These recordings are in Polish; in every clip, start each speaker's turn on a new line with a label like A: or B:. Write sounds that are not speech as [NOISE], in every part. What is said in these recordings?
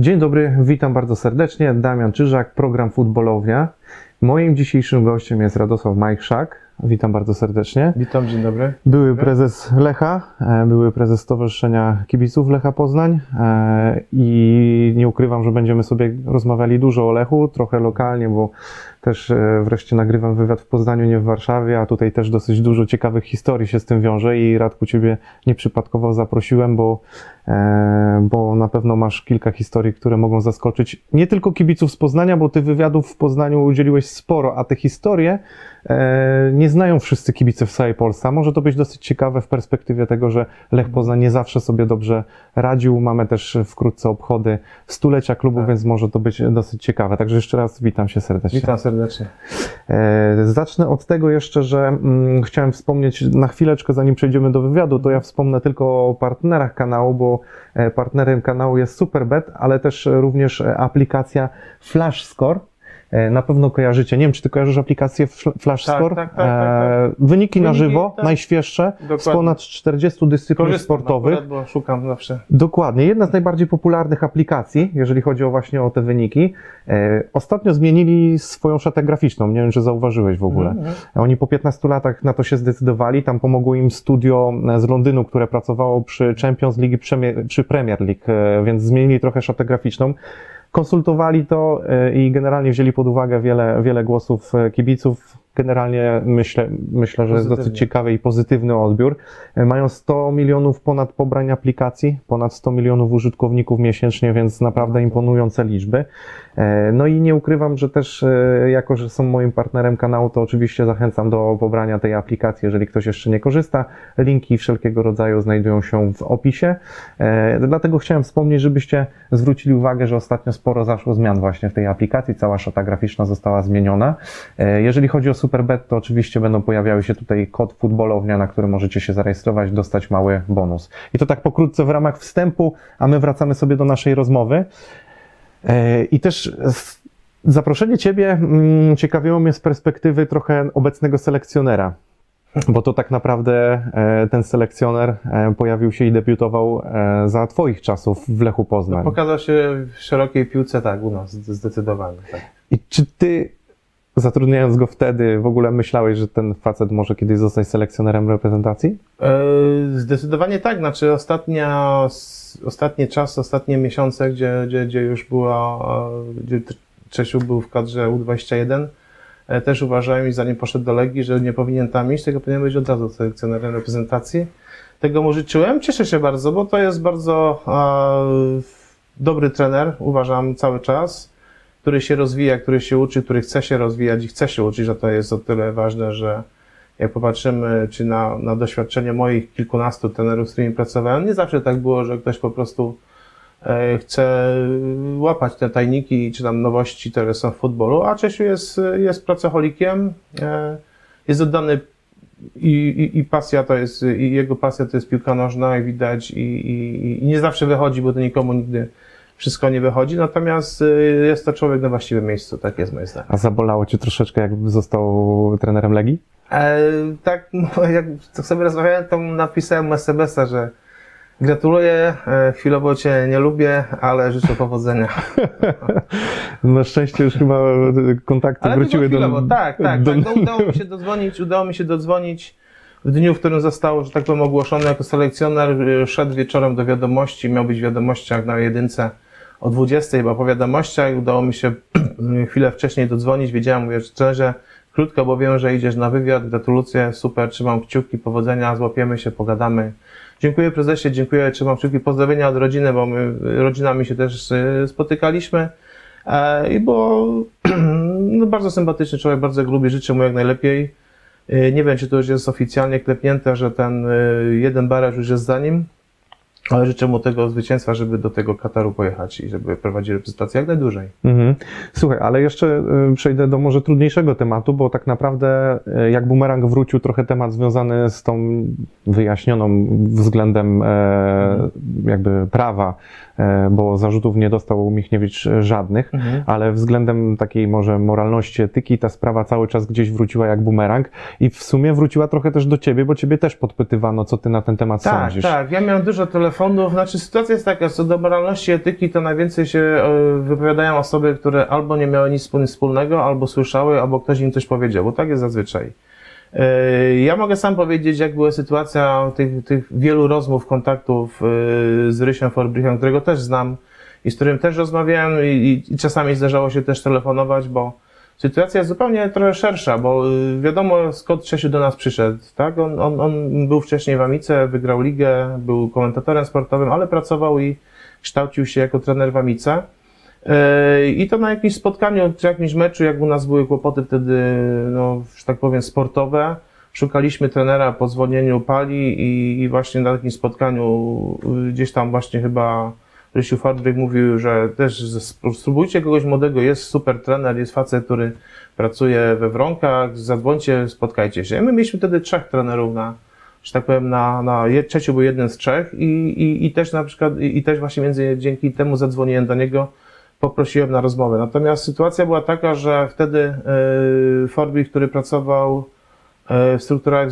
A: Dzień dobry, witam bardzo serdecznie. Damian Czyżak, program Futbolownia. Moim dzisiejszym gościem jest Radosław Majchrzak. Witam bardzo serdecznie.
B: Witam, dzień dobry.
A: Były prezes Lecha, e, były prezes Stowarzyszenia Kibiców Lecha Poznań e, i nie ukrywam, że będziemy sobie rozmawiali dużo o Lechu, trochę lokalnie, bo też e, wreszcie nagrywam wywiad w Poznaniu, nie w Warszawie, a tutaj też dosyć dużo ciekawych historii się z tym wiąże i Radku Ciebie nieprzypadkowo zaprosiłem, bo, bo na pewno masz kilka historii, które mogą zaskoczyć nie tylko kibiców z Poznania, bo Ty wywiadów w Poznaniu udzieliłeś sporo, a te historie nie znają wszyscy kibice w całej Polsce. A może to być dosyć ciekawe w perspektywie tego, że Lech Poznań nie zawsze sobie dobrze radził. Mamy też wkrótce obchody stulecia klubu, tak. więc może to być dosyć ciekawe. Także jeszcze raz witam się serdecznie.
B: Witam serdecznie.
A: E, zacznę od tego jeszcze, że mm, chciałem wspomnieć na chwileczkę, zanim przejdziemy do wywiadu, to ja wspomnę tylko o partnerach kanału, bo e, partnerem kanału jest Superbet, ale też również aplikacja Flash Score. E, na pewno kojarzycie. Nie wiem, czy ty kojarzysz aplikację Flash tak, Score? Tak, tak, tak, tak, Wyniki, Wyniki na żywo, tak. najświeższe, Dokładnie. z ponad 40 dyscyplin Korzystam sportowych.
B: Akurat, bo szukam zawsze.
A: Dokładnie. Jedna z najbardziej popularnych aplikacji, jeżeli chodzi o właśnie o te wyniki. E, ostatnio zmienili swoją szatę graficzną. Nie wiem, czy zauważyłeś w ogóle. -hmm. Oni po 15 latach na to się zdecydowali. Tam pomogło im studio z Londynu, które pracowało przy Champions League czy Premier League, e, więc zmienili trochę szatę graficzną konsultowali to e, i generalnie wzięli pod uwagę wiele, wiele głosów e, kibiców. Generalnie myślę, myślę, że jest dosyć ciekawy i pozytywny odbiór. E, mają 100 milionów ponad pobrań aplikacji, ponad 100 milionów użytkowników miesięcznie, więc naprawdę imponujące liczby. E, no i nie ukrywam, że też e, jako, że są moim partnerem kanału, to oczywiście zachęcam do pobrania tej aplikacji, jeżeli ktoś jeszcze nie korzysta. Linki wszelkiego rodzaju znajdują się w opisie. E, dlatego chciałem wspomnieć, żebyście zwrócili uwagę, że ostatnio sporo zaszło zmian właśnie w tej aplikacji. Cała szata graficzna została zmieniona. Jeżeli chodzi o Superbet, to oczywiście będą pojawiały się tutaj kod futbolownia, na który możecie się zarejestrować, dostać mały bonus. I to tak pokrótce w ramach wstępu, a my wracamy sobie do naszej rozmowy. E, I też zaproszenie Ciebie mm, ciekawiło mnie z perspektywy trochę obecnego selekcjonera. Bo to tak naprawdę e, ten selekcjoner e, pojawił się i debiutował za Twoich czasów w Lechu Poznań. No,
B: pokazał się w szerokiej piłce, tak, u nas zdecydowanie. Tak.
A: I czy Ty, zatrudniając go wtedy, w ogóle myślałeś, że ten facet może kiedyś zostać selekcjonerem reprezentacji?
B: Zdecydowanie tak. Znaczy, ostatnia ostatnie czasy, ostatnie miesiące, gdzie, gdzie, gdzie już była, gdzie Czesiu był w kadrze U21, e, też uważałem i zanim poszedł do Legii, że nie powinien tam iść, tylko powinien być od razu selekcjonerem reprezentacji. Tego mu życzyłem. Cieszę się bardzo, bo to jest bardzo dobry trener, uważam cały czas, który się rozwija, który się uczy, który chce się rozwijać i chce się uczyć, że to jest o tyle ważne, że jak popatrzymy, czy na, na doświadczenie moich kilkunastu trenerów, z którymi pracowałem, nie zawsze tak było, że ktoś po prostu e, chce łapać te tajniki, czy tam nowości, które są w futbolu, a Czesiu jest, jest pracocholikiem, e, jest oddany i, i, i, pasja to jest, i jego pasja to jest piłka nożna i widać i, i, i nie zawsze wychodzi, bo to nikomu nigdy wszystko nie wychodzi, natomiast e, jest to człowiek na właściwym miejscu, tak jest moje zdanie.
A: A zabolało Cię troszeczkę, jakby został trenerem Legii?
B: E, tak, [LAUGHS] no, jak sobie rozmawiałem, to napisałem SMS-a, że gratuluję, e, chwilowo Cię nie lubię, ale życzę powodzenia. [LAUGHS]
A: Na szczęście już chyba kontakty ale wróciły
B: do... Tak, tak, do... tak. Udało mi się dodzwonić, udało mi się dodzwonić w dniu, w którym został, że tak powiem, ogłoszony jako selekcjoner, e, szedł wieczorem do wiadomości, miał być w wiadomościach na jedynce o 20, bo po wiadomościach udało mi się [CLEARS THROAT] chwilę wcześniej dodzwonić, wiedziałem, mówię, że Krótko, bo wiem, że idziesz na wywiad. Gratulacje, super, trzymam kciuki, powodzenia, złapiemy się, pogadamy. Dziękuję prezesie, dziękuję, trzymam kciuki, pozdrowienia od rodziny, bo my rodzinami się też y, spotykaliśmy. E, I bo [CLEARS THROAT] no, bardzo sympatyczny człowiek, bardzo lubię, życzę mu jak najlepiej. E, nie wiem, czy to już jest oficjalnie klepnięte, że ten y, jeden baraż już jest za nim, ale życzę mu tego zwycięstwa, żeby do tego Kataru pojechać i żeby prowadzić reprezentację jak najdłużej. Mhm.
A: Słuchaj, ale jeszcze y, przejdę do może trudniejszego tematu, bo tak naprawdę y, jak bumerang wrócił trochę temat związany z tą wyjaśnioną względem e, jakby prawa E, bo zarzutów nie dostał Michniewicz żadnych, mhm. ale względem takiej może moralności, etyki ta sprawa cały czas gdzieś wróciła jak bumerang i w sumie wróciła trochę też do ciebie, bo ciebie też podpytywano, co ty na ten temat
B: tak,
A: sądzisz.
B: Tak, ja miałem dużo telefonów telefonów, znaczy sytuacja jest taka, co do moralności etyki, to najwięcej się e, wypowiadają osoby, które albo nie miały nic wspólnego, albo słyszały, albo ktoś im coś powiedział, bo tak jest zazwyczaj. E, Ja mogę sam powiedzieć, jak była sytuacja tych, tych wielu rozmów, kontaktów e, z Rysiem Forbrichem, którego też znam i z którym też rozmawiałem i, i czasami zdarzało się też telefonować, bo sytuacja jest zupełnie trochę szersza, bo y, wiadomo skąd Czesiu do nas przyszedł, tak? On, on, on był wcześniej w Amice, wygrał ligę, był komentatorem sportowym, ale pracował i kształcił się jako trener w Amice. Yy, I to na jakimś spotkaniu, czy jakimś meczu, jak u nas były kłopoty wtedy, no, że tak powiem, sportowe, szukaliśmy trenera po zwolnieniu Pali i, i właśnie na takim spotkaniu y, gdzieś tam właśnie chyba Rysiu Farbryk mówił, że też spróbujcie kogoś młodego, jest super trener, jest facet, który pracuje we Wronkach, zadzwońcie, spotkajcie się. My mieliśmy wtedy trzech trenerów na, że tak powiem, na, na Czesiu był jeden z trzech i, i, i też na przykład, i, i też właśnie między dzięki temu zadzwoniłem do niego, poprosiłem na rozmowę. Natomiast sytuacja była taka, że wtedy yy, Forbik, który pracował e, w strukturach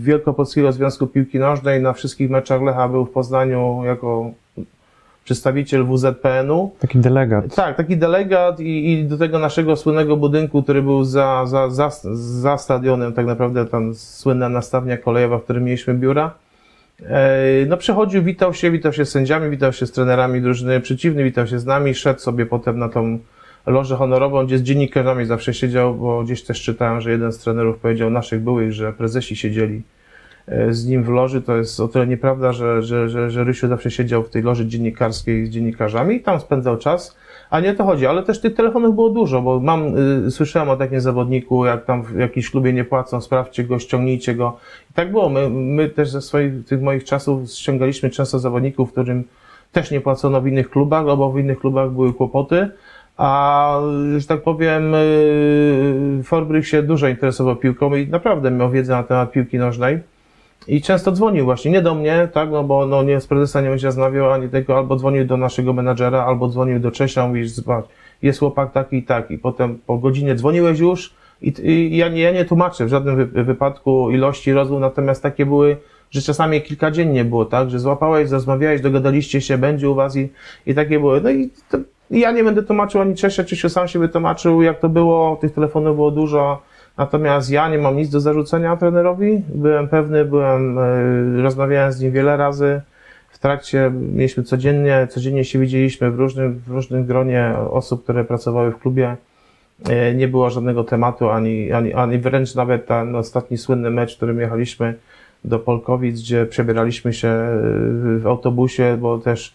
B: Wielkopolskiego Związku Piłki Nożnej, na wszystkich meczach Lecha był w Poznaniu jako przedstawiciel WZPN-u.
A: Taki delegat.
B: Tak, taki delegat i, i do tego naszego słynnego budynku, który był za, za, za, za stadionem, tak naprawdę tam słynna nastawnia kolejowa, w którym mieliśmy biura. E, No przychodził, witał się, witał się z sędziami, witał się z trenerami drużyny przeciwnej, witał się z nami, szedł sobie potem na tą lożę honorową, gdzie z dziennikarzami zawsze siedział, bo gdzieś też czytałem, że jeden z trenerów powiedział naszych byłych, że prezesi siedzieli z nim w loży. To jest o tyle nieprawda, że, że, że, że Rysiu zawsze siedział w tej loży dziennikarskiej z dziennikarzami i tam spędzał czas. A nie o to chodzi, ale też tych telefonów było dużo, bo mam, y, słyszałem o takim zawodniku, jak tam w jakimś klubie nie płacą, sprawdźcie go, ściągnijcie go. I tak było. My, my też ze swoich, tych moich czasów ściągaliśmy często zawodników, którym też nie płacono w innych klubach, albo w innych klubach były kłopoty. A, że tak powiem, y, Forbrych się dużo interesował piłką i naprawdę miał wiedzę na temat piłki nożnej. I często dzwonił właśnie, nie do mnie, tak, no bo no nie z prezesa nie będzie rozmawiał ani tego, albo dzwonił do naszego menadżera, albo dzwonił do Czesia, mówisz, zobacz, jest chłopak taki i taki. Potem po godzinie dzwoniłeś już i, i ja, nie, ja nie tłumaczę w żadnym wy, wypadku ilości rozmów, natomiast takie były, że czasami kilka dziennie było, tak, że złapałeś, rozmawiałeś, dogadaliście się, będzie u was i, i takie były. No i to, ja nie będę tłumaczył ani Czesia, Czesiu sam się wytłumaczył, jak to było, tych telefonów było dużo, Natomiast ja nie mam nic do zarzucenia trenerowi. Byłem pewny, byłem, e, rozmawiałem z nim wiele razy. W trakcie mieliśmy codziennie, codziennie się widzieliśmy w różnym, w różnym gronie osób, które pracowały w klubie. E, Nie było żadnego tematu, ani, ani, ani wręcz nawet ten ostatni słynny mecz, w którym jechaliśmy do Polkowic, gdzie przebieraliśmy się e, w autobusie, bo też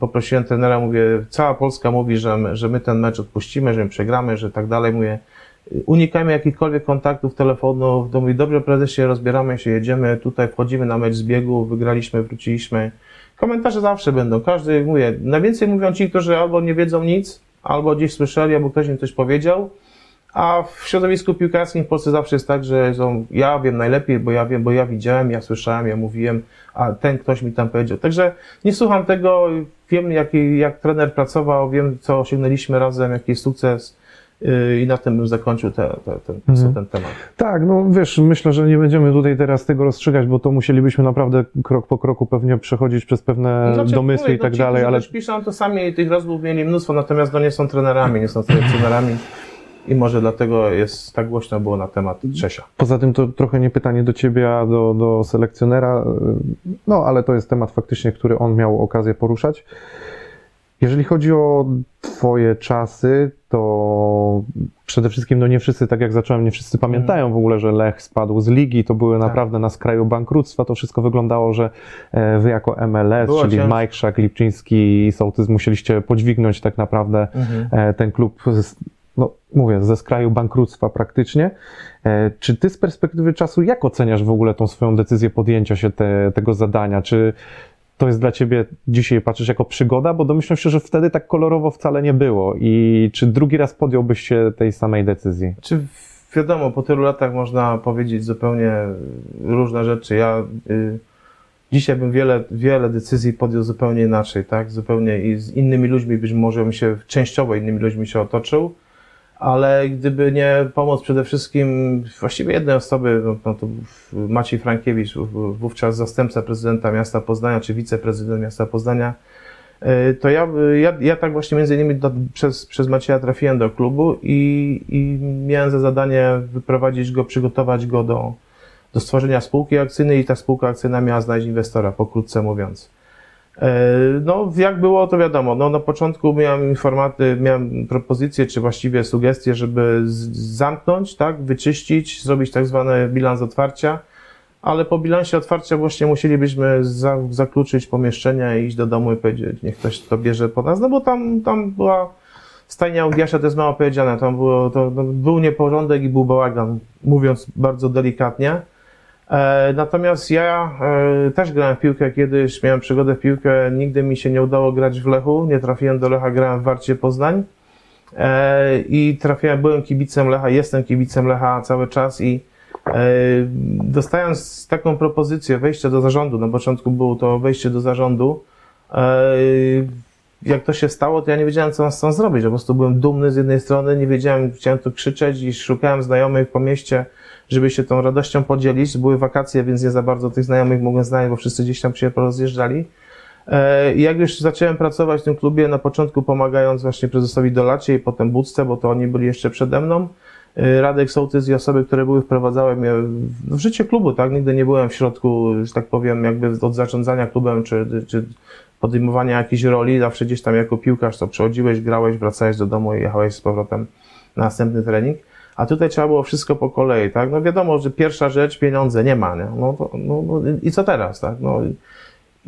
B: poprosiłem trenera, mówię, cała Polska mówi, że, my- że my ten mecz odpuścimy, że my przegramy, że tak dalej. Mówię, unikajmy jakichkolwiek kontaktów, telefonów, to mówi, dobrze prezesie, rozbieramy się, jedziemy, tutaj wchodzimy na mecz z biegu, wygraliśmy, wróciliśmy. Komentarze zawsze będą, każdy, mówię, najwięcej mówią ci, którzy albo nie wiedzą nic, albo gdzieś słyszeli, albo ktoś im coś powiedział, a w środowisku piłkarskim w Polsce zawsze jest tak, że są, ja wiem najlepiej, bo ja wiem, bo ja widziałem, ja słyszałem, ja mówiłem, a ten ktoś mi tam powiedział. Także nie słucham tego, wiem jaki, jak trener pracował, wiem co osiągnęliśmy razem, jaki sukces i na tym bym zakończył te, te, ten,
A: Mhm.
B: ten temat.
A: Tak, no wiesz, myślę, że nie będziemy tutaj teraz tego rozstrzygać, bo to musielibyśmy naprawdę krok po kroku pewnie przechodzić przez pewne
B: Znaczy,
A: domysły
B: mówię,
A: i tak
B: no ci,
A: dalej, ale
B: też piszą, to sami tych rozmów mieli mnóstwo, natomiast no nie są trenerami, nie są selekcjonerami i może dlatego jest tak głośno było na temat Czesia.
A: poza tym to trochę nie pytanie do ciebie, a do, do selekcjonera, no ale to jest temat faktycznie, który on miał okazję poruszać. Jeżeli chodzi o twoje czasy, to przede wszystkim, no nie wszyscy, tak jak zacząłem, nie wszyscy pamiętają w ogóle, że Lech spadł z ligi, to były
B: Tak.
A: naprawdę na skraju bankructwa, to wszystko wyglądało, że e, wy jako MLS,
B: Było
A: czyli
B: ciężko.
A: Mike Szak, Lipczyński i Sołtys musieliście podźwignąć tak naprawdę e, ten klub, z, no mówię, ze skraju bankructwa praktycznie. E, Czy ty z perspektywy czasu, jak oceniasz w ogóle tą swoją decyzję podjęcia się te, tego zadania? Czy to jest dla ciebie, dzisiaj patrzysz jako przygoda? Bo domyślam się, że wtedy tak kolorowo wcale nie było. I czy drugi raz podjąłbyś się tej samej decyzji?
B: Czy wiadomo, po tylu latach można powiedzieć zupełnie różne rzeczy. Ja y, dzisiaj bym wiele, wiele decyzji podjął zupełnie inaczej, tak? Zupełnie i z innymi ludźmi być może bym się, częściowo innymi ludźmi się otoczył, ale gdyby nie pomoc przede wszystkim właściwie jednej osoby, no, no to Maciej Frankiewicz, wówczas zastępca prezydenta miasta Poznania, czy wiceprezydent miasta Poznania, y, to ja, ja, ja tak właśnie między innymi do, przez, przez Macieja trafiłem do klubu i, i miałem za zadanie wyprowadzić go, przygotować go do, do stworzenia spółki akcyjnej i ta spółka akcyjna miała znaleźć inwestora, pokrótce mówiąc. E, no, jak było, to wiadomo. No, na początku miałem informaty, miałem propozycje, czy właściwie sugestie, żeby zamknąć, tak, wyczyścić, zrobić tak zwany bilans otwarcia, ale po bilansie otwarcia właśnie musielibyśmy za, zakluczyć pomieszczenia i iść do domu i powiedzieć, niech ktoś to bierze po nas, no bo tam, tam była stajnia Ugiasza, to jest mało powiedziane, tam było, to, to był nieporządek i był bałagan, mówiąc bardzo delikatnie. E, natomiast ja e, też grałem w piłkę kiedyś, miałem przygodę w piłkę, nigdy mi się nie udało grać w Lechu, nie trafiłem do Lecha, grałem w Warcie Poznań e, i trafiłem, byłem kibicem Lecha, jestem kibicem Lecha cały czas i dostając taką propozycję wejścia do zarządu, na początku było to wejście do zarządu, jak to się stało, to ja nie wiedziałem, co mam z tym zrobić. Po prostu byłem dumny z jednej strony, nie wiedziałem, chciałem tu krzyczeć i szukałem znajomych po mieście, żeby się tą radością podzielić. Były wakacje, więc nie za bardzo tych znajomych mogłem znaleźć, bo wszyscy gdzieś tam się porozjeżdżali. E, I jak już zacząłem pracować w tym klubie, na początku pomagając właśnie prezesowi Dolacie i potem Budce, bo to oni byli jeszcze przede mną, e, Radek Sołtys i osoby, które były wprowadzały mnie w życie klubu, tak? Nigdy nie byłem w środku, że tak powiem, jakby od zarządzania klubem, czy, czy podejmowania jakiejś roli. Zawsze gdzieś tam jako piłkarz to przychodziłeś, grałeś, wracałeś do domu i jechałeś z powrotem na następny trening. A tutaj trzeba było wszystko po kolei, tak? No wiadomo, że pierwsza rzecz, pieniądze nie ma, nie? No, to, no, no i co teraz, tak? No,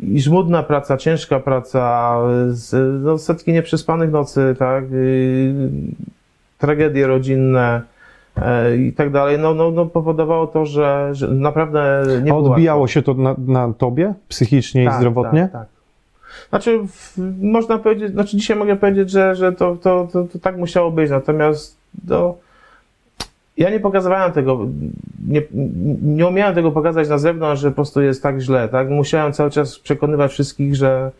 B: i żmudna praca, ciężka praca, z, no, setki nieprzespanych nocy, tak? I, tragedie rodzinne, e, i tak dalej, no, no, no powodowało to, że, że naprawdę nie
A: A odbijało się to na, na tobie psychicznie tak, i zdrowotnie?
B: Tak, tak. Znaczy, można powiedzieć, znaczy dzisiaj mogę powiedzieć, że, że to, to, to, to tak musiało być, natomiast do, ja nie pokazywałem tego, nie, nie umiałem tego pokazać na zewnątrz, że po prostu jest tak źle, tak? Musiałem cały czas przekonywać wszystkich, że,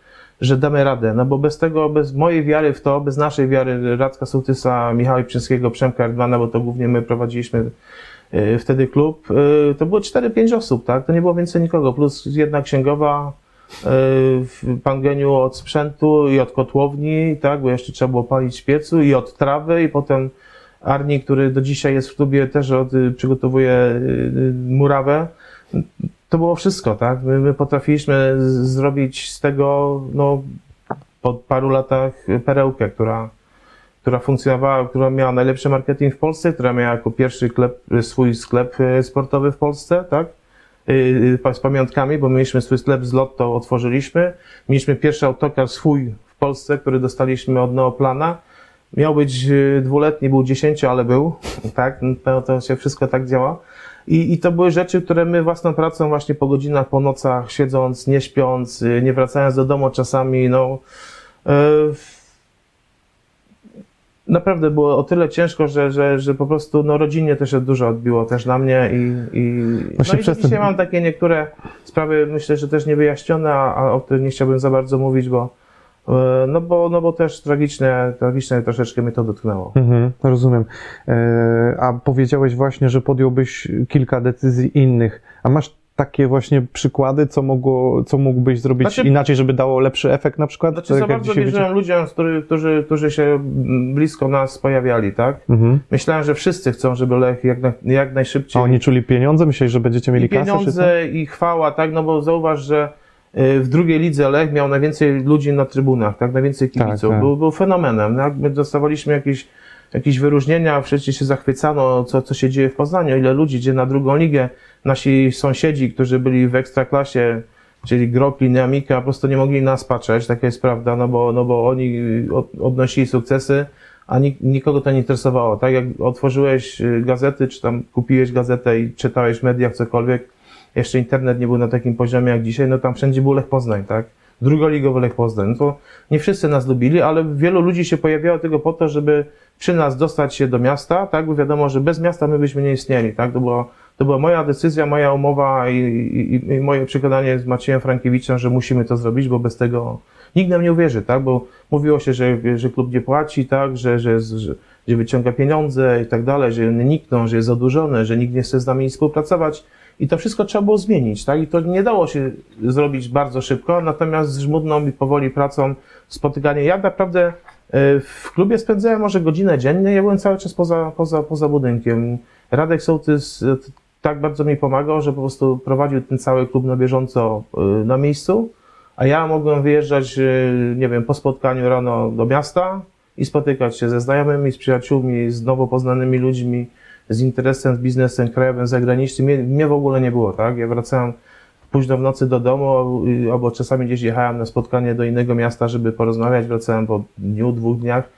B: że damy radę, no bo bez tego, bez mojej wiary w to, bez naszej wiary Radzka Sołtysa, Michała Pczyńskiego, Przemka Erdmana, bo to głównie my prowadziliśmy y, wtedy klub, y, to było 4-5 osób, tak? To nie było więcej nikogo, plus jedna księgowa, y, pan Geniu od sprzętu i od kotłowni, tak? Bo jeszcze trzeba było palić piecu i od trawy i potem Arni, który do dzisiaj jest w klubie, też od, y, przygotowuje y, y, murawę. To było wszystko, tak? My, my potrafiliśmy zrobić z tego, no, po paru latach perełkę, która, która funkcjonowała, która miała najlepszy marketing w Polsce, która miała jako pierwszy sklep, swój sklep sportowy w Polsce, tak? Z pamiątkami, bo mieliśmy swój sklep z Lotto, otworzyliśmy. Mieliśmy pierwszy autokar swój w Polsce, który dostaliśmy od Neoplana Miał być y, dwuletni, był dziesięcio, ale był, tak? To, to się wszystko tak działa. I, I to były rzeczy, które my własną pracą właśnie po godzinach, po nocach, siedząc, nie śpiąc, y, nie wracając do domu czasami, no... Yy, naprawdę było o tyle ciężko, że, że, że po prostu no, rodzinnie też dużo odbiło też na mnie i, i, no i dzisiaj mam takie niektóre sprawy, myślę, że też niewyjaśnione, a, a o których nie chciałbym za bardzo mówić, bo, no bo, no bo też tragiczne, tragiczne troszeczkę mnie to dotknęło.
A: Mhm, rozumiem. E, a powiedziałeś właśnie, że podjąłbyś kilka decyzji innych. A masz takie właśnie przykłady, co, mogło, co mógłbyś zrobić znaczy, inaczej, żeby dało lepszy efekt na przykład?
B: Znaczy, tak za bardzo wierzyłem ludziom, którzy, którzy się blisko nas pojawiali, tak? Mhm. Myślałem, że wszyscy chcą, żeby Lech jak, jak najszybciej...
A: A oni czuli pieniądze? Myślałeś, że będziecie mieli
B: I kasę? pieniądze i chwała, tak? No bo zauważ, że E, w drugiej lidze Lech miał najwięcej ludzi na trybunach, tak, najwięcej kibiców. Tak, tak. Był, był fenomenem. No, my dostawaliśmy jakieś, jakieś wyróżnienia, wszyscy się zachwycano, co, co się dzieje w Poznaniu, ile ludzi idzie na drugą ligę. Nasi sąsiedzi, którzy byli w ekstraklasie, czyli Gropli, Neamika, po prostu nie mogli nas patrzeć, taka jest prawda, no bo, no bo oni odnosili sukcesy, a nikogo to nie interesowało. Tak jak otworzyłeś y, gazety, czy tam kupiłeś gazetę i czytałeś w mediach cokolwiek, jeszcze internet nie był na takim poziomie jak dzisiaj, no tam wszędzie był Lech Poznań, tak? Drugoligowy Lech Poznań. No to nie wszyscy nas lubili, ale wielu ludzi się pojawiało tylko po to, żeby przy nas dostać się do miasta, tak? Bo wiadomo, że bez miasta my byśmy nie istnieli, tak? To była, to była moja decyzja, moja umowa i, i, i moje przekonanie z Maciejem Frankiewiczem, że musimy to zrobić, bo bez tego nikt nam nie uwierzy, tak? Bo mówiło się, że, że klub nie płaci, tak? Że, że, że wyciąga pieniądze i tak dalej, że one nikną, że jest zadłużone, że nikt nie chce z nami współpracować. I to wszystko trzeba było zmienić, tak? I to nie dało się zrobić bardzo szybko, natomiast z żmudną i powoli pracą, spotykanie. Ja naprawdę e, w klubie spędzałem może godzinę dziennie, ja byłem cały czas poza, poza, poza budynkiem. Radek Sołtys e, tak bardzo mi pomagał, że po prostu prowadził ten cały klub na bieżąco e, na miejscu, a ja mogłem wyjeżdżać, nie wiem, po spotkaniu rano do miasta i spotykać się ze znajomymi, z przyjaciółmi, z nowo poznanymi ludźmi, z interesem, z biznesem krajowym, zagranicznym. Mnie, mnie w ogóle nie było, tak? Ja wracałem późno w nocy do domu, albo czasami gdzieś jechałem na spotkanie do innego miasta, żeby porozmawiać, wracałem po dniu, dwóch dniach,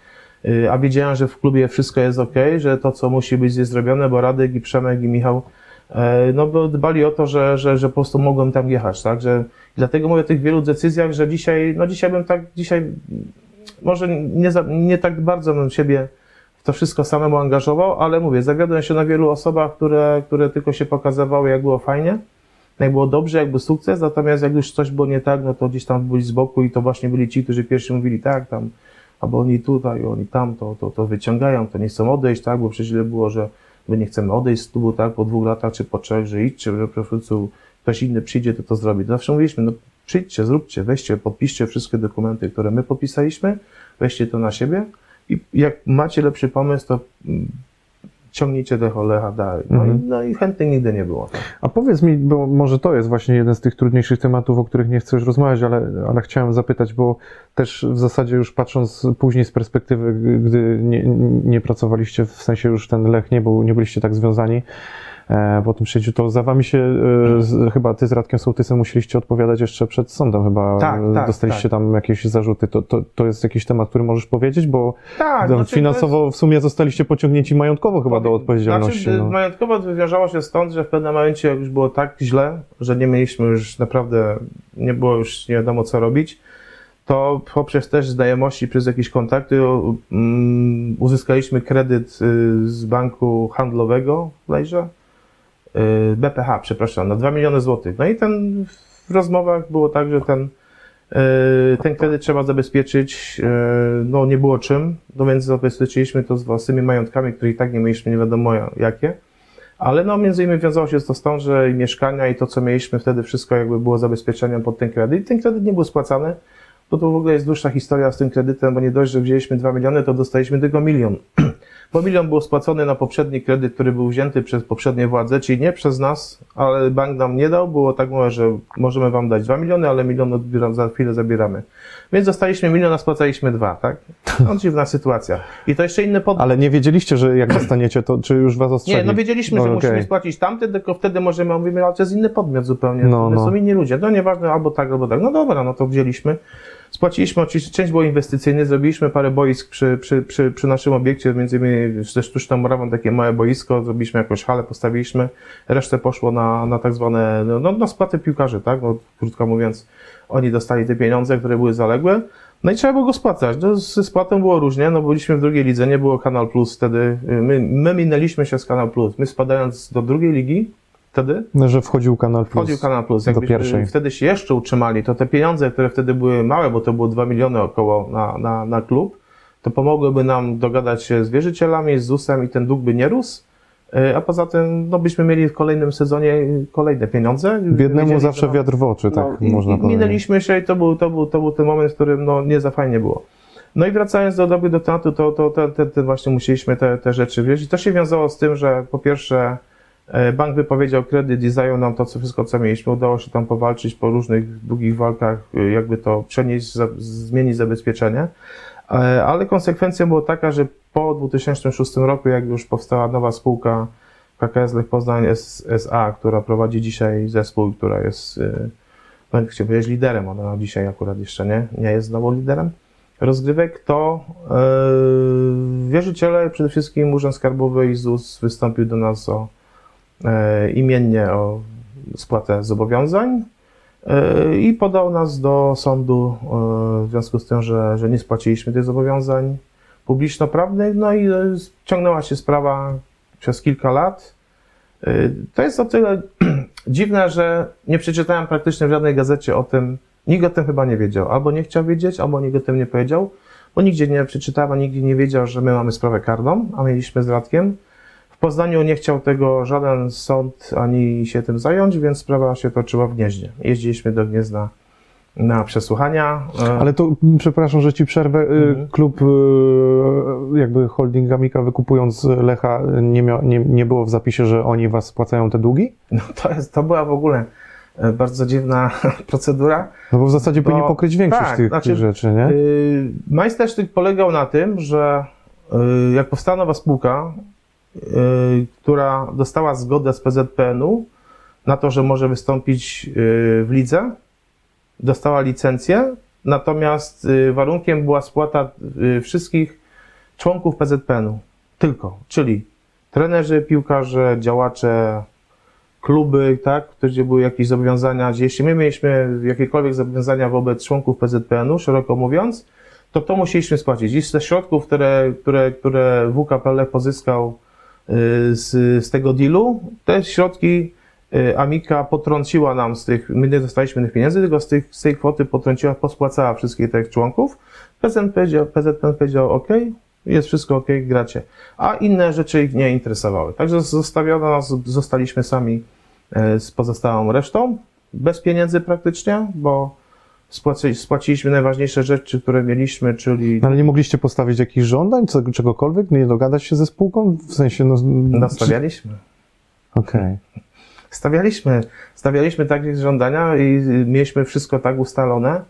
B: y, a wiedziałem, że w klubie wszystko jest ok, że to, co musi być, jest zrobione, bo Radek i Przemek i Michał e, no bo dbali o to, że, że, że po prostu mogłem tam jechać, tak, że dlatego mówię o tych wielu decyzjach, że dzisiaj, no dzisiaj bym tak, dzisiaj może nie, za, nie tak bardzo bym siebie to wszystko samemu angażował, ale mówię, zawiodłem się na wielu osobach, które, które tylko się pokazywały, jak było fajnie, jak było dobrze, jak był sukces, natomiast jak już coś było nie tak, no to gdzieś tam byli z boku i to właśnie byli ci, którzy pierwsi mówili tak, tam, albo oni tutaj, oni tam, to, to, to wyciągają, to nie chcą odejść, tak, bo przecież źle było, że my nie chcemy odejść z klubu, tak, po dwóch latach, czy po trzech, że idźcie, że po prostu ktoś inny przyjdzie, to to zrobi. Zawsze mówiliśmy, no przyjdźcie, zróbcie, weźcie, podpiszcie wszystkie dokumenty, które my podpisaliśmy, weźcie to na siebie i jak macie lepszy pomysł, to mm, ciągnijcie tego Lecha dalej. No,
A: Mhm.
B: i, no i chętnych nigdy nie było.
A: A powiedz mi, bo może to jest właśnie jeden z tych trudniejszych tematów, o których nie chcesz rozmawiać, ale, ale chciałem zapytać, bo też w zasadzie już patrząc później z perspektywy, gdy nie, nie pracowaliście, w sensie już ten Lech nie, był, nie byliście tak związani po tym przyjęciu, to za wami się, e, z, chyba ty z Radkiem Sołtysem musieliście odpowiadać jeszcze przed sądem, chyba
B: Tak,
A: e,
B: tak,
A: dostaliście
B: tak.
A: tam jakieś zarzuty. To, to, to jest jakiś temat, który możesz powiedzieć, bo
B: Tak,
A: tam
B: znaczy,
A: finansowo w sumie zostaliście pociągnięci majątkowo chyba do odpowiedzialności.
B: Znaczy,
A: no.
B: Majątkowo wywiązało się stąd, że w pewnym momencie jak już było tak źle, że nie mieliśmy już naprawdę, nie było już nie wiadomo co robić, to poprzez też znajomości, przez jakieś kontakty um, uzyskaliśmy kredyt y, z banku handlowego, bodajże, y, BPH, przepraszam, na 2 miliony złotych. No i ten w rozmowach było tak, że ten y, ten kredyt trzeba zabezpieczyć, y, no nie było czym, no więc zabezpieczyliśmy to z własnymi majątkami, które i tak nie mieliśmy nie wiadomo jakie. Ale no między innymi wiązało się to z tą, że i mieszkania i to, co mieliśmy wtedy, wszystko jakby było zabezpieczeniem pod ten kredyt. I ten kredyt nie był spłacany, bo to w ogóle jest dłuższa historia z tym kredytem, bo nie dość, że wzięliśmy 2 miliony, to dostaliśmy tylko milion. [CLEARS THROAT] Bo milion był spłacony na poprzedni kredyt, który był wzięty przez poprzednie władze, czyli nie przez nas, ale bank nam nie dał. Było tak mówię, że możemy wam dać 2 miliony, ale milion odbieram, za chwilę zabieramy. Więc dostaliśmy milion, a spłacaliśmy dwa, tak? No [LAUGHS] dziwna sytuacja. I to jeszcze inny pod...
A: Ale nie wiedzieliście, że jak dostaniecie to, czy już was ostrzegli?
B: Nie, no wiedzieliśmy,
A: No,
B: że
A: okej.
B: musimy spłacić tamte, tylko wtedy możemy, mówimy, ale to jest inny podmiot zupełnie.
A: No,
B: to
A: no.
B: są inni ludzie. No nieważne, albo tak, albo tak. No dobra, no to wzięliśmy. Spłaciliśmy, oczywiście część było inwestycyjna, zrobiliśmy parę boisk przy, przy, przy, przy naszym obiekcie, między innymi ze sztuczną murawą takie małe boisko, zrobiliśmy jakąś halę, postawiliśmy, resztę poszło na, na tak zwane, no, no na spłatę piłkarzy, tak, no, krótko mówiąc, oni dostali te pieniądze, które były zaległe, no i trzeba było go spłacać. No, ze spłatą było różnie, no byliśmy w drugiej lidze, nie było Kanal Plus wtedy, my, my minęliśmy się z Kanal Plus, my spadając do drugiej ligi, wtedy,
A: No, że wchodził Kanal Plus.
B: Wchodził Kanal Plus.
A: do
B: Jakbyśmy
A: pierwszej.
B: wtedy się jeszcze utrzymali, to te pieniądze, które wtedy były małe, bo to było 2 miliony około na, na, na klub, to pomogłyby nam dogadać się z wierzycielami, z ZUS-em i ten dług by nie rósł. Y, A poza tym, no byśmy mieli w kolejnym sezonie kolejne pieniądze.
A: Biednemu zawsze
B: no-
A: wiatr w oczy, tak
B: no,
A: można
B: i
A: powiedzieć.
B: Minęliśmy się i to był, to, był, to był ten moment, w którym no, nie za fajnie było. No i wracając do doby do tematu, to, to, to, te właśnie musieliśmy te, te rzeczy wziąć. I to się wiązało z tym, że po pierwsze bank wypowiedział kredyt i zajął nam to co, wszystko, co mieliśmy. Udało się tam powalczyć po różnych długich walkach, e, jakby to przenieść, zmienić zabezpieczenie. E, Ale konsekwencją była taka, że po 2006 roku, jak już powstała nowa spółka KKS Lech Poznań SA, która prowadzi dzisiaj zespół, która jest, no chciałbym powiedzieć liderem, ona dzisiaj akurat jeszcze nie, nie jest znowu liderem rozgrywek, to yy, wierzyciele, przede wszystkim Urząd Skarbowy i ZUS wystąpił do nas o e, imiennie o spłatę zobowiązań e, i podał nas do sądu e, w związku z tym, że, że nie spłaciliśmy tych zobowiązań publiczno-prawnych, no i e, ciągnęła się sprawa przez kilka lat. To jest o tyle [CLEARS THROAT] dziwne, że nie przeczytałem praktycznie w żadnej gazecie o tym, nikt o tym chyba nie wiedział. Albo nie chciał wiedzieć, albo nikt o tym nie powiedział, bo nigdzie nie przeczytał, nigdzie nie wiedział, że my mamy sprawę karną, a mieliśmy z Radkiem. Poznaniu nie chciał tego żaden sąd ani się tym zająć, więc sprawa się toczyła w Gnieźnie. Jeździliśmy do Gniezna na przesłuchania. e,
A: Ale to, przepraszam, że ci przerwę, y,
B: Mhm.
A: klub y, jakby holding Amika wykupując Lecha nie, mia, nie, nie było w zapisie, że oni was spłacają te długi?
B: No to, jest, to była w ogóle e, bardzo dziwna [LAUGHS] procedura.
A: No bo w zasadzie
B: Bo-
A: powinni pokryć większość
B: tak,
A: tych
B: znaczy,
A: rzeczy, nie?
B: Yy, Majstersztyk polegał na tym, że yy, jak powstała nowa spółka, która dostała zgodę z PZPN-u na to, że może wystąpić yy, w lidze, dostała licencję, natomiast yy, warunkiem była spłata wszystkich członków PZPN-u. Tylko, czyli trenerzy, piłkarze, działacze, kluby, tak, gdzie były jakieś zobowiązania, jeśli my mieliśmy jakiekolwiek zobowiązania wobec członków PZPN-u, szeroko mówiąc, to to musieliśmy spłacić. I ze środków, które, które, które WKPL pozyskał y, z, z tego dealu, te środki y, Amika potrąciła nam z tych, my nie dostaliśmy tych pieniędzy, tylko z, tych, z tej kwoty potrąciła, pospłacała wszystkich tych członków. PZPN powiedział, PZPN powiedział OK, jest wszystko OK, gracie. A inne rzeczy ich nie interesowały. Także zostawiono nas, zostaliśmy sami e, z pozostałą resztą, bez pieniędzy praktycznie, bo spłaci, spłaciliśmy najważniejsze rzeczy, które mieliśmy, czyli
A: No, ale nie mogliście postawić jakichś żądań, czegokolwiek, nie dogadać się ze spółką? W sensie, no...
B: nastawialiśmy.
A: Okej.
B: Stawialiśmy, stawialiśmy takie żądania i mieliśmy wszystko tak ustalone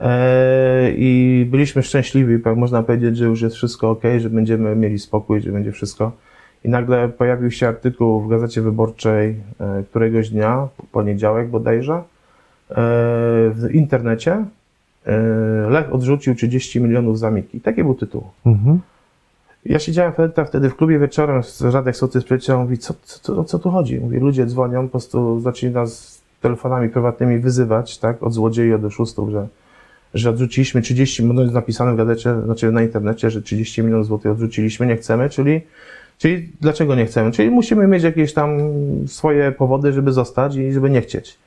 B: e, i byliśmy szczęśliwi, można powiedzieć, że już jest wszystko ok, że będziemy mieli spokój, że będzie wszystko. I nagle pojawił się artykuł w Gazecie Wyborczej e, któregoś dnia, poniedziałek bodajże, w internecie. e, Lech odrzucił 30 milionów za Miki. Taki był tytuł.
A: Mhm.
B: Ja siedziałem wtedy, wtedy w klubie wieczorem, z Radek Sołtys przyjechał, mówi, co, co, o co tu chodzi? Mówi, ludzie dzwonią, po prostu zaczęli nas telefonami prywatnymi wyzywać, tak, od złodziei, od oszustów, że, że odrzuciliśmy 30 milionów, jest napisane w gazecie, znaczy na internecie, że 30 milionów złotych odrzuciliśmy, nie chcemy, czyli, czyli dlaczego nie chcemy? Czyli musimy mieć jakieś tam swoje powody, żeby zostać i żeby nie chcieć.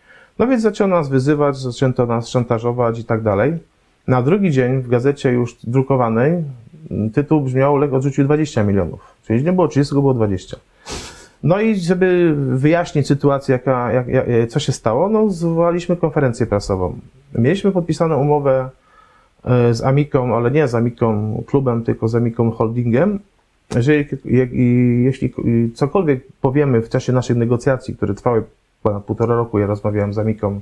B: No więc zaczęto nas wyzywać, zaczęto nas szantażować i tak dalej. Na drugi dzień w gazecie już drukowanej tytuł brzmiał Lech odrzucił 20 milionów. Czyli nie było 30, tylko było 20. No i żeby wyjaśnić sytuację, jaka, jak, jak, co się stało, no zwołaliśmy konferencję prasową. Mieliśmy podpisaną umowę e, z Amiką, ale nie z Amiką klubem, tylko z Amiką holdingiem, że jeśli cokolwiek powiemy w czasie naszych negocjacji, które trwały ponad półtora roku, ja rozmawiałem z Amiką,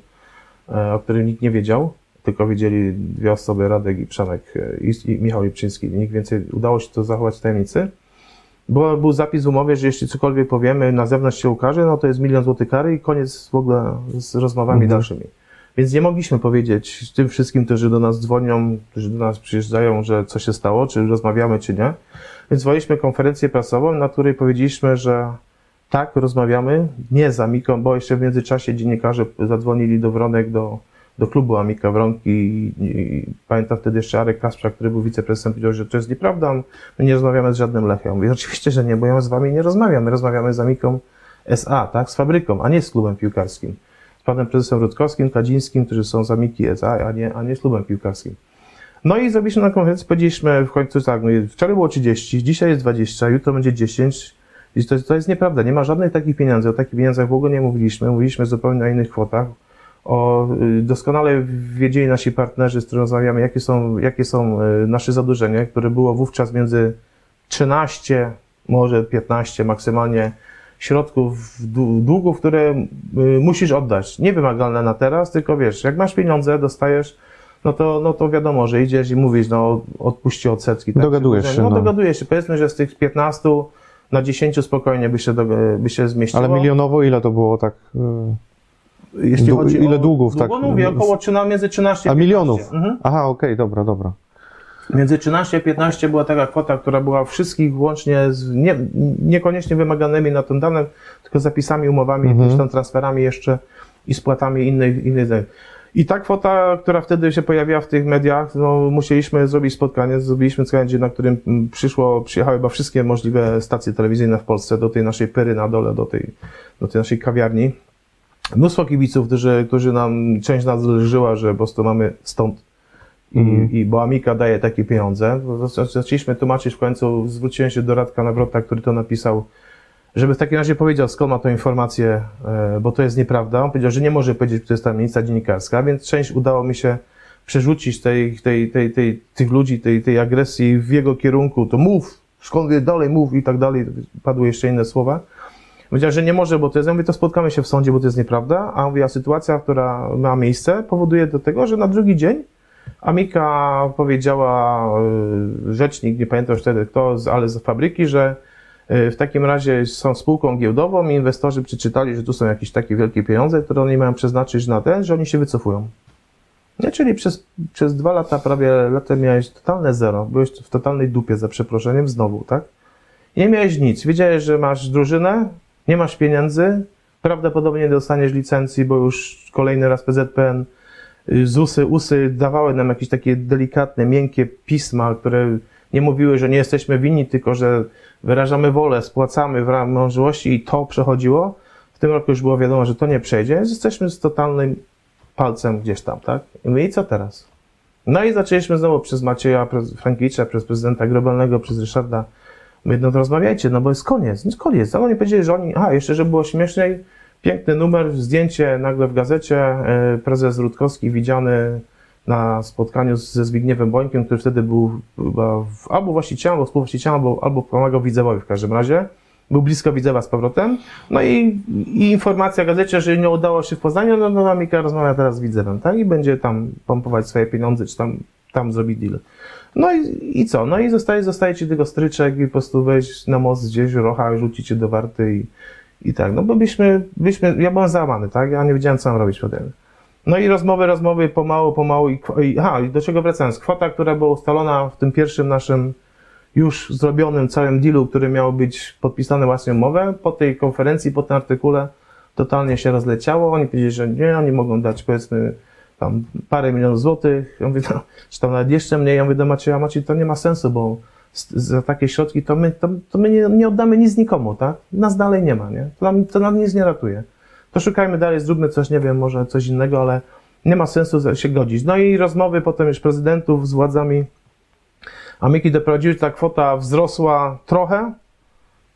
B: e, o którym nikt nie wiedział, tylko wiedzieli dwie osoby, Radek i Przemek e, i, i Michał Lipczyński. Nikt więcej, udało się to zachować w tajemnicy. Bo był zapis w umowie, że jeśli cokolwiek powiemy, na zewnątrz się ukaże, no to jest milion złotych kary i koniec w ogóle z rozmowami
A: Mhm.
B: dalszymi. Więc nie mogliśmy powiedzieć tym wszystkim, którzy do nas dzwonią, którzy do nas przyjeżdżają, że co się stało, czy rozmawiamy, czy nie. Więc zwołaliśmy konferencję prasową, na której powiedzieliśmy, że tak, rozmawiamy, nie z Amiką, bo jeszcze w międzyczasie dziennikarze zadzwonili do Wronek, do, do klubu Amika Wronki i, i pamiętam wtedy jeszcze Arek Kasprzak, który był wiceprezesem, powiedział, że to jest nieprawda, my nie rozmawiamy z żadnym Lechem. Mówię, oczywiście, że nie, bo ja z wami nie rozmawiam, my rozmawiamy z Amiką SA, tak, z fabryką, a nie z klubem piłkarskim. Z panem prezesem Rutkowskim, Kadzińskim, którzy są z Amiki SA, a nie, a nie z klubem piłkarskim. No i zrobiliśmy na konferencji, powiedzieliśmy w końcu tak, no wczoraj było 30, dzisiaj jest 20, jutro będzie 10, i to, to jest nieprawda, nie ma żadnych takich pieniędzy, o takich pieniądzach w ogóle nie mówiliśmy, mówiliśmy zupełnie o innych kwotach. O, y, doskonale wiedzieli nasi partnerzy, z którymi rozmawiamy, jakie są, jakie są y, nasze zadłużenia, które było wówczas między 13, może 15 maksymalnie środków dłu- długów, które y, musisz oddać. Niewymagalne na teraz, tylko wiesz, jak masz pieniądze, dostajesz, no to, no to wiadomo, że idziesz i mówisz, no odpuśćcie odsetki. Tak?
A: Dogadujesz się,
B: No,
A: no.
B: dogadujesz się. Powiedzmy, że z tych 15 na 10 spokojnie by się, do, by się zmieściło.
A: Ale milionowo ile to było tak? y,
B: Jeśli chodzi
A: ile
B: o,
A: długów,
B: długo
A: tak?
B: mówię, około 13, między 13
A: A
B: 15.
A: milionów?
B: Mhm.
A: Aha, okej, dobra, dobra.
B: Między 13 a 15 była taka kwota, która była wszystkich łącznie z nie, niekoniecznie wymaganymi na tym danym, tylko zapisami, umowami,
A: Mhm.
B: jakimiś tam transferami jeszcze i spłatami innych, innych zajęć. I ta kwota, która wtedy się pojawiła w tych mediach, no musieliśmy zrobić spotkanie, zrobiliśmy spotkanie, na którym mm, przyszło, przyjechały chyba wszystkie możliwe stacje telewizyjne w Polsce do tej naszej pery na dole, do tej, do tej naszej kawiarni. Mnóstwo kibiców, którzy, którzy nam, część nas żyła, że po prostu mamy stąd I,
A: Mhm.
B: i bo Amika daje takie pieniądze. Zaczęliśmy tłumaczyć w końcu, zwróciłem się do Radka Nawrota, który to napisał, żeby w takim razie powiedział, skąd ma tą informację, e, bo to jest nieprawda. On powiedział, że nie może powiedzieć, że to jest tajemnica dziennikarska, więc część udało mi się przerzucić tej, tej, tej, tej, tych ludzi, tej, tej agresji w jego kierunku. To mów, skąd wie, dalej mów i tak dalej. Padły jeszcze inne słowa. Powiedział, że nie może, bo to jest, ja mówię, to spotkamy się w sądzie, bo to jest nieprawda, a mówię, a sytuacja, która ma miejsce, powoduje do tego, że na drugi dzień Amika powiedziała, y, rzecznik, nie pamiętam już wtedy kto, ale z fabryki, że w takim razie są spółką giełdową i inwestorzy przeczytali, że tu są jakieś takie wielkie pieniądze, które oni mają przeznaczyć na ten, że oni się wycofują. Nie, czyli przez, przez dwa lata, prawie lata miałeś totalne zero. Byłeś w totalnej dupie, za przeproszeniem, znowu, tak? Nie miałeś nic. Wiedziałeś, że masz drużynę, nie masz pieniędzy, prawdopodobnie nie dostaniesz licencji, bo już kolejny raz PZPN, y, ZUSy, USy dawały nam jakieś takie delikatne, miękkie pisma, które nie mówiły, że nie jesteśmy winni, tylko że wyrażamy wolę, spłacamy w ramach możliwości i to przechodziło. W tym roku już było wiadomo, że to nie przejdzie, jesteśmy z totalnym palcem gdzieś tam, tak? I my i co teraz? No i zaczęliśmy znowu przez Macieja Frankiewicza, przez prezydenta Grobelnego, przez Ryszarda. My no to rozmawiajcie, no bo jest koniec, jest koniec. Ale oni powiedzieli, że oni, a jeszcze, żeby było śmieszniej, piękny numer, zdjęcie nagle w gazecie, e, prezes Rutkowski widziany na spotkaniu ze Zbigniewem Bońkiem, który wtedy był chyba w, albo właścicielem, albo współwłaścicielem, albo, albo pomagał Widzewowi w każdym razie. Był blisko Widzewa z powrotem. No i, i informacja w gazecie, że nie udało się w Poznaniu, no, no Amika rozmawia teraz z Widzewem, tak? I będzie tam pompować swoje pieniądze, czy tam, tam zrobi deal. No i, i co? No i zostaje, zostaje ci tylko stryczek i po prostu wejść na most gdzieś, rocha, rzucić cię do warty i, i tak. No bo byśmy, byśmy, ja byłem załamany, tak? Ja nie wiedziałem, co mam robić potem. No i rozmowy, rozmowy, pomału, pomału i, i aha, i do czego wracając? Kwota, która była ustalona w tym pierwszym naszym już zrobionym całym dealu, który miał być podpisany właśnie umowę, po tej konferencji, po tym artykule totalnie się rozleciało. Oni powiedzieli, że nie, oni mogą dać powiedzmy tam parę milionów złotych. Ja mówię, no, czy tam nawet jeszcze mniej. Ja mówię do Macieja, Maciej, to nie ma sensu, bo za takie środki to my, to, to my nie, nie oddamy nic nikomu, tak? Nas dalej nie ma, nie? To nam, to nam nic nie ratuje. To szukajmy dalej, zróbmy coś, nie wiem, może coś innego, ale nie ma sensu się godzić. No i rozmowy potem już prezydentów z władzami Amiki doprowadziły, ta kwota wzrosła trochę.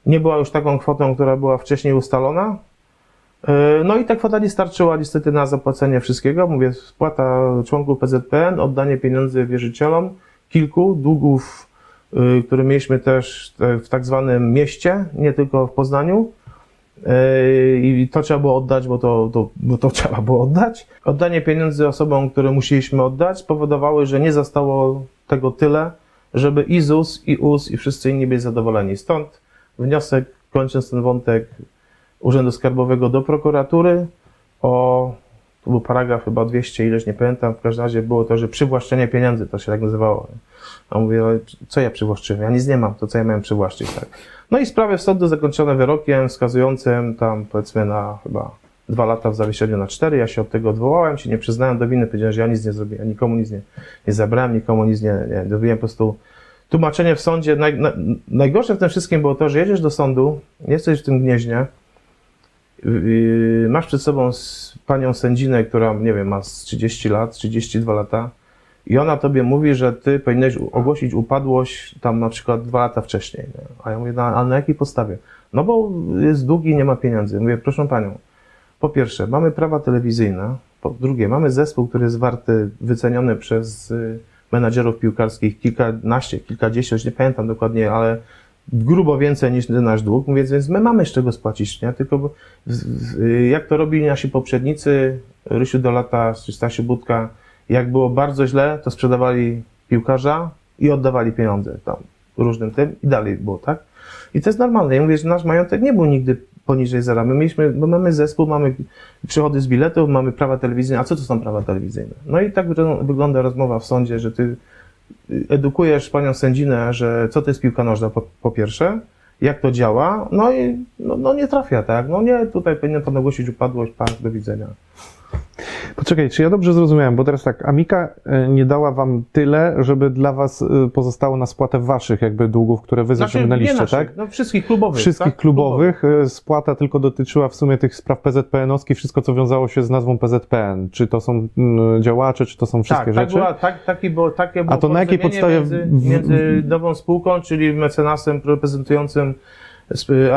B: Nie była już taką kwotą, która była wcześniej ustalona. Yy, No i ta kwota nie starczyła niestety na zapłacenie wszystkiego. Mówię, spłata członków PZPN, oddanie pieniędzy wierzycielom, kilku długów, yy, które mieliśmy też w tak zwanym mieście, nie tylko w Poznaniu. Yy, I to trzeba było oddać, bo to, to, bo to [LAUGHS] trzeba było oddać. Oddanie pieniędzy osobom, które musieliśmy oddać, powodowały, że nie zostało tego tyle, żeby i ZUS, i US, i wszyscy inni byli zadowoleni. Stąd wniosek, kończąc ten wątek Urzędu Skarbowego do prokuratury o, to był paragraf chyba 200, ileś nie pamiętam, w każdym razie było to, że przywłaszczenie pieniędzy, to się tak nazywało. A mówię, co ja przywłaszczyłem? Ja nic nie mam, to co ja miałem przywłaszczyć, tak. No i sprawy sądu zakończone wyrokiem wskazującym tam powiedzmy na chyba dwa lata w zawieszeniu na cztery. Ja się od tego odwołałem, się nie przyznałem do winy, powiedziałem, że ja nic nie zrobiłem, nikomu nic nie, nie zabrałem, nikomu nic nie, nie dowiedziałem po prostu tłumaczenie w sądzie. Naj, na, najgorsze w tym wszystkim było to, że jedziesz do sądu, jesteś w tym gnieźnie, masz przed sobą panią sędzinę, która, nie wiem, ma z 30 lat, 32 lata i ona tobie mówi, że ty powinieneś ogłosić upadłość tam na przykład dwa lata wcześniej. Nie? A ja mówię, no, na jakiej podstawie? No bo jest długi nie ma pieniędzy. Mówię, proszę panią, po pierwsze, mamy prawa telewizyjne, po drugie, mamy zespół, który jest warty, wyceniony przez y, menadżerów piłkarskich kilkanaście, kilkadziesiąt, nie pamiętam dokładnie, ale grubo więcej niż nasz dług, mówię, więc my mamy z czego spłacić, nie? Tylko jak to robili nasi poprzednicy, Rysiu Dolata czy Stasiu Budka, jak było bardzo źle, to sprzedawali piłkarza i oddawali pieniądze tam różnym tym i dalej było, tak? I to jest normalne. Ja mówię, że nasz majątek nie był nigdy poniżej zera. My mieliśmy, bo mamy zespół, mamy przychody z biletów, mamy prawa telewizyjne. A co to są prawa telewizyjne? No i tak wyglą- wygląda rozmowa w sądzie, że ty edukujesz panią sędzinę, że co to jest piłka nożna po, po pierwsze, jak to działa, no i no, no nie trafia, tak? No nie, tutaj powinien pan ogłosić upadłość, pak, do widzenia.
A: Poczekaj, czy ja dobrze zrozumiałem, bo teraz tak, Amika e, nie dała wam tyle, żeby dla was e, pozostało na spłatę waszych jakby długów, które wy zaciągnęliście,
B: Znaczy, nie
A: tak?
B: No, wszystkich klubowych.
A: Wszystkich
B: tak?
A: klubowych, e, spłata tylko dotyczyła w sumie tych spraw PZPN-owskich, wszystko co wiązało się z nazwą PZPN. Czy to są działacze, czy to są wszystkie
B: tak,
A: rzeczy?
B: Tak, była, tak, taki było, takie było
A: to na jakiej podstawie
B: Między, między nową spółką, czyli mecenasem reprezentującym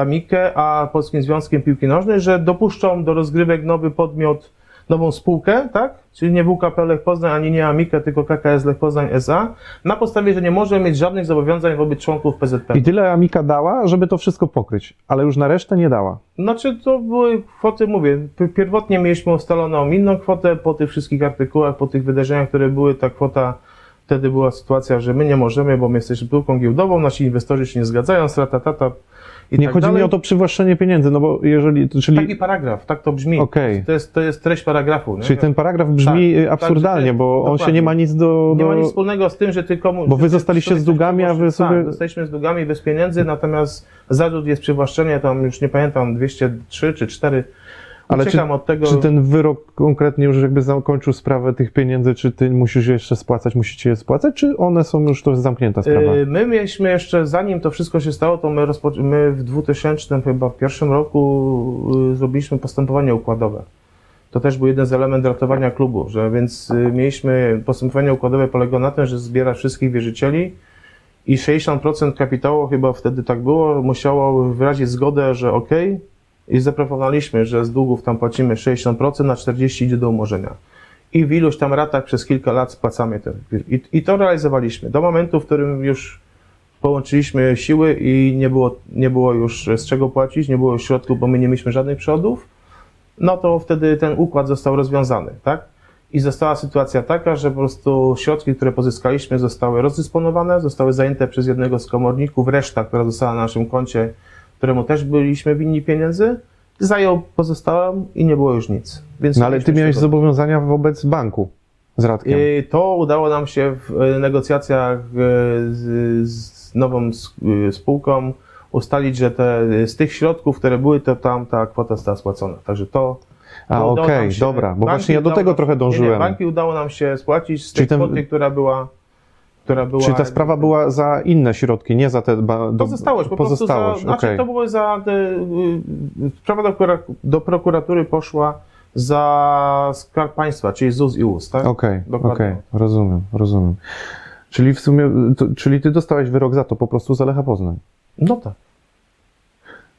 B: Amikę, a Polskim Związkiem Piłki Nożnej, że dopuszczą do rozgrywek nowy podmiot, nową spółkę, tak? Czyli nie WKP Lech Poznań, ani nie Amikę, tylko KKS Lech Poznań SA, na podstawie, że nie może mieć żadnych zobowiązań wobec członków PZP.
A: I tyle Amika dała, żeby to wszystko pokryć, ale już na resztę nie dała.
B: Znaczy to były kwoty, mówię, pierwotnie mieliśmy ustaloną inną kwotę, po tych wszystkich artykułach, po tych wydarzeniach, które były, ta kwota, wtedy była sytuacja, że my nie możemy, bo my jesteśmy spółką giełdową, nasi inwestorzy się nie zgadzają, strata, tata
A: Nie
B: tak
A: chodzi
B: dalej.
A: mi o to przywłaszczenie pieniędzy, no bo jeżeli, czyli,
B: Taki paragraf, tak to brzmi.
A: Okej.
B: To, jest, to jest treść paragrafu. Nie?
A: czyli ten paragraf brzmi
B: Tak,
A: y, absurdalnie,
B: tak,
A: bo on się
B: dokładnie.
A: nie ma nic do...
B: Nie
A: do...
B: ma nic wspólnego z tym, że ty komu...
A: Bo wy zostaliście z długami, a wy sobie-
B: Tak, zostaliśmy z długami bez pieniędzy, natomiast zarzut jest przywłaszczenie, tam już nie pamiętam, 203 czy 4.
A: Ale czy,
B: tego...
A: czy ten wyrok konkretnie już jakby zakończył sprawę tych pieniędzy, czy ty musisz je jeszcze spłacać, musicie je spłacać, czy one są już, to jest zamknięta sprawa?
B: Yy, My mieliśmy jeszcze, zanim to wszystko się stało, to my, rozpo... my w 2000 chyba w pierwszym roku yy, zrobiliśmy postępowanie układowe. To też był jeden z elementów ratowania klubu, że więc yy, mieliśmy postępowanie układowe polegało na tym, że zbiera wszystkich wierzycieli i 60% kapitału, chyba wtedy tak było, musiało wyrazić zgodę, że ok, i zaproponowaliśmy, że z długów tam płacimy 60%, na 40% idzie do umorzenia. I w iluś tam ratach przez kilka lat spłacamy te. I, I to realizowaliśmy. Do momentu, w którym już połączyliśmy siły i nie było, nie było już z czego płacić, nie było środków, bo my nie mieliśmy żadnych przychodów, no to wtedy ten układ został rozwiązany, tak? I została sytuacja taka, że po prostu środki, które pozyskaliśmy, zostały rozdysponowane, zostały zajęte przez jednego z komorników, reszta, która została na naszym koncie, któremu też byliśmy winni pieniędzy, zajął pozostałą i nie było już nic. Więc
A: No ale ty miałeś
B: tego-
A: zobowiązania wobec banku z Radkiem.
B: i To udało nam się w e, negocjacjach e, z, z nową spółką ustalić, że te, z tych środków, które były, to tam ta kwota została spłacona. Także to.
A: A okej,
B: się-
A: dobra, bo właśnie ja do tego trochę
B: Nie,
A: dążyłem.
B: nie, banki udało nam się spłacić z tej
A: ten-
B: kwoty, która była. Która była
A: Czyli ta sprawa była za inne środki, nie za te... Ba, do,
B: Pozostałość, po
A: pozostałość,
B: prostu za, znaczy
A: okej.
B: to było za, y, y, sprawa do, do prokuratury poszła za Skarb Państwa, czyli ZUS i US, tak?
A: Okej,
B: Dokładnie.
A: okej, rozumiem, rozumiem. Czyli w sumie, to, czyli ty dostałeś wyrok za to po prostu za Lecha Poznań.
B: No tak.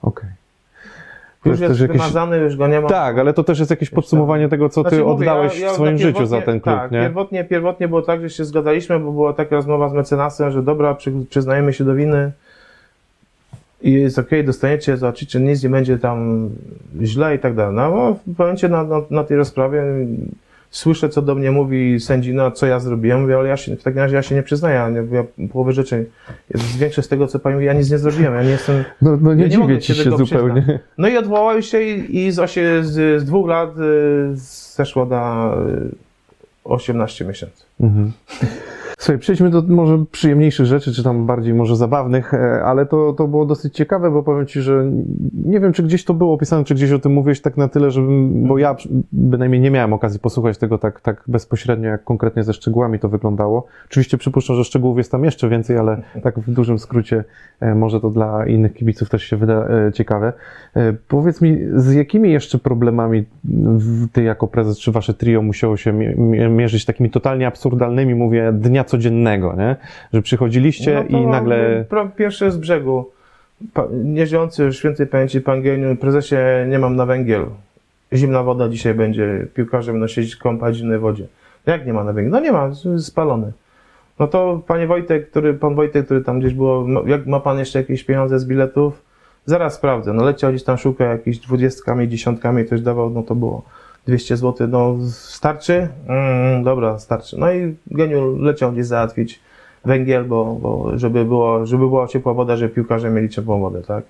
A: Okej.
B: Już
A: jest
B: jest
A: też jakieś-
B: wymazany, już go nie ma.
A: Tak, ale to też jest jakieś podsumowanie tego, co ty
B: Znaczy, mówię,
A: oddałeś
B: ja- ja
A: w swoim życiu za ten klub,
B: tak,
A: nie?
B: Pierwotnie, pierwotnie było tak, że się zgadaliśmy, bo była taka rozmowa z mecenasem, że dobra, przy, przyznajemy się do winy i jest okej, dostaniecie, zobaczycie, nic nie będzie tam źle i tak dalej. No, w momencie na, na, na tej rozprawie słyszę, co do mnie mówi sędzina, co ja zrobiłem, mówię, ale ja się, w takim razie ja się nie przyznaję, ja, nie- ja połowę rzeczy, większość z tego, co pani mówi, ja nic nie zrobiłem, ja nie jestem...
A: No, no nie
B: Ja nie
A: dziwię ci
B: się
A: zupełnie.
B: No i odwołał się i, i z, z, z dwóch lat y, zeszło na y, 18 miesięcy.
A: Mhm. Słuchaj, przejdźmy do może przyjemniejszych rzeczy, czy tam bardziej może zabawnych, e, ale to, to było dosyć ciekawe, bo powiem Ci, że nie wiem, czy gdzieś to było opisane, czy gdzieś o tym mówiłeś tak na tyle, żebym, bo ja bynajmniej nie miałem okazji posłuchać tego tak, tak bezpośrednio, jak konkretnie ze szczegółami to wyglądało. Oczywiście przypuszczam, że szczegółów jest tam jeszcze więcej, ale [LAUGHS] tak w dużym skrócie e, może to dla innych kibiców też się wyda e, ciekawe. Powiedz mi, z jakimi jeszcze problemami Ty jako prezes, czy Wasze trio musiało się mi- mi- mierzyć takimi totalnie absurdalnymi, mówię, dnia codziennego, nie? Że przychodziliście
B: No
A: i nagle...
B: Pierwszy z brzegu. Pa, nieżyjący świętej pamięci pan Geniu, prezesie, nie mam na węgiel. Zimna woda dzisiaj będzie, piłkarze będą siedzieć kąpać w zimnej wodzie. Jak nie ma na węgiel? No nie ma, spalony. No to panie Wojtek, który, pan Wojtek, który tam gdzieś było, no, jak ma pan jeszcze jakieś pieniądze z biletów? Zaraz sprawdzę. No leciał gdzieś tam szukał jakichś dwudziestkami, dziesiątkami, ktoś dawał, no to było 200 zł. No starczy? Mm, dobra, starczy. No i Geniu leciał gdzieś załatwić węgiel, bo, bo żeby, było, żeby była ciepła woda, żeby piłkarze mieli ciepłą wodę, tak?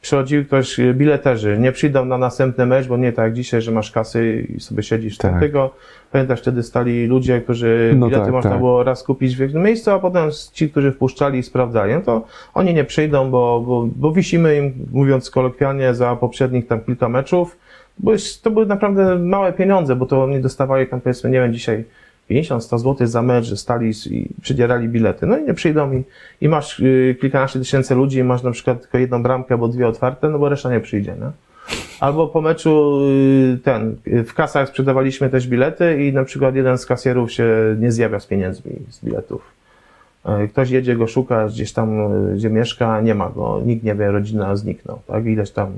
B: Przychodził ktoś, y, bileterzy, nie przyjdą na następny mecz, bo nie tak jak dzisiaj, że masz kasy i sobie siedzisz.
A: Tak.
B: Tylko pamiętasz, wtedy stali ludzie, którzy
A: No
B: bilety
A: tak,
B: można
A: tak.
B: było raz kupić w jednym miejscu, a potem ci, którzy wpuszczali i sprawdzali, no to oni nie przyjdą, bo, bo, bo wisimy im, mówiąc kolokwialnie, za poprzednich tam kilka meczów, bo to były naprawdę małe pieniądze, bo to oni dostawali tam powiedzmy, nie wiem, dzisiaj 50-100 zł za mecz, że stali i przydzierali bilety. No i nie przyjdą i, i masz y, kilkanaście tysięcy ludzi i masz na przykład tylko jedną bramkę albo dwie otwarte, no bo reszta nie przyjdzie, nie? Albo po meczu y, ten, w kasach sprzedawaliśmy też bilety i na przykład jeden z kasjerów się nie zjawia z pieniędzmi z biletów. Y, Ktoś jedzie go szukać gdzieś tam, gdzie mieszka, nie ma go, nikt nie wie, rodzina zniknął, tak? Ileś tam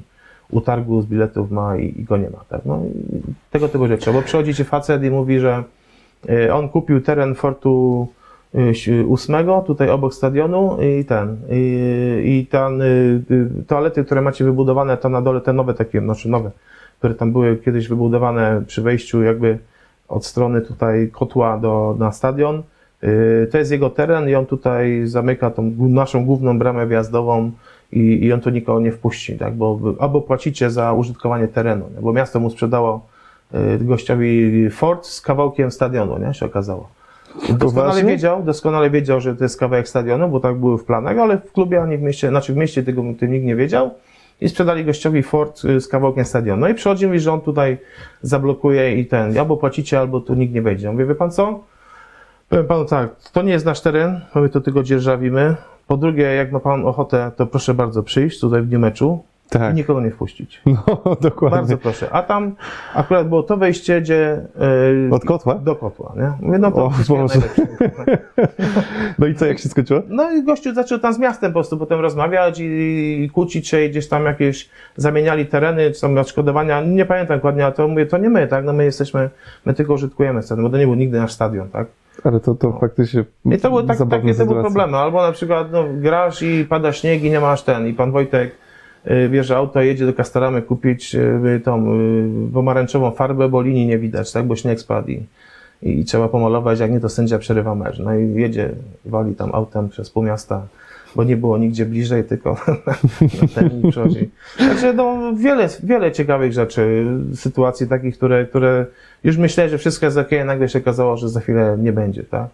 B: utargu z biletów ma i, i go nie ma, tak? No, tego typu rzeczy. Bo przychodzi ci facet i mówi, że y, on kupił teren Fortu y, ósmego, tutaj obok stadionu i ten, i, i ten, y, toalety, które macie wybudowane tam na dole, te nowe takie, znaczy nowe, które tam były kiedyś wybudowane przy wejściu jakby od strony tutaj kotła do, na stadion, to jest jego teren i on tutaj zamyka tą naszą główną bramę wjazdową i, i on tu nikogo nie wpuści, tak, bo albo płacicie za użytkowanie terenu, nie? bo miasto mu sprzedało y, gościowi Ford z kawałkiem stadionu, nie, się okazało. Doskonale wiedział, doskonale wiedział, że to jest kawałek stadionu, bo tak były w planach, ale w klubie ani w mieście, znaczy w mieście tego tym nikt nie wiedział i sprzedali gościowi Ford y, z kawałkiem stadionu. No i przychodzi mi, że on tutaj zablokuje i ten, albo płacicie, albo tu nikt nie wejdzie. Ja Mówię, wie pan co? Powiem panu tak, to nie jest nasz teren, my to tylko dzierżawimy. Po drugie, jak ma pan ochotę, to proszę bardzo przyjść tutaj w dniu meczu
A: Tak.
B: i nikogo nie wpuścić. [LAUGHS]
A: No, dokładnie.
B: Bardzo proszę. A tam akurat było to wejście, gdzie... y,
A: Od kotła?
B: Do kotła, nie? Mówię, no to
A: O, Boże. [LAUGHS] No i co, jak się skończyło?
B: No i gościu zaczął tam z miastem po prostu potem rozmawiać i, i kłócić się i gdzieś tam jakieś zamieniali tereny, czy tam odszkodowania, nie pamiętam dokładnie, ale to mówię, to nie my, tak? No my jesteśmy, my tylko użytkujemy stadion, bo to nie był nigdy nasz stadion, tak?
A: Ale to, to faktycznie
B: I to były tak, takie
A: sytuacje.
B: problemy. Albo na przykład no, grasz i pada śnieg i nie masz ten. I pan Wojtek y, bierze auto, jedzie do Kastoramy kupić y, tą y, pomarańczową farbę, bo linii nie widać, tak? Bo śnieg spadł i, i trzeba pomalować, jak nie to sędzia przerywa mecz. No i jedzie, wali tam autem przez pół miasta, bo nie było nigdzie bliżej, tylko [LAUGHS] na i przychodzi. Także no, wiele, wiele ciekawych rzeczy, sytuacji takich, które, które już myślałem, że wszystko jest ok, nagle się okazało, że za chwilę nie będzie, tak?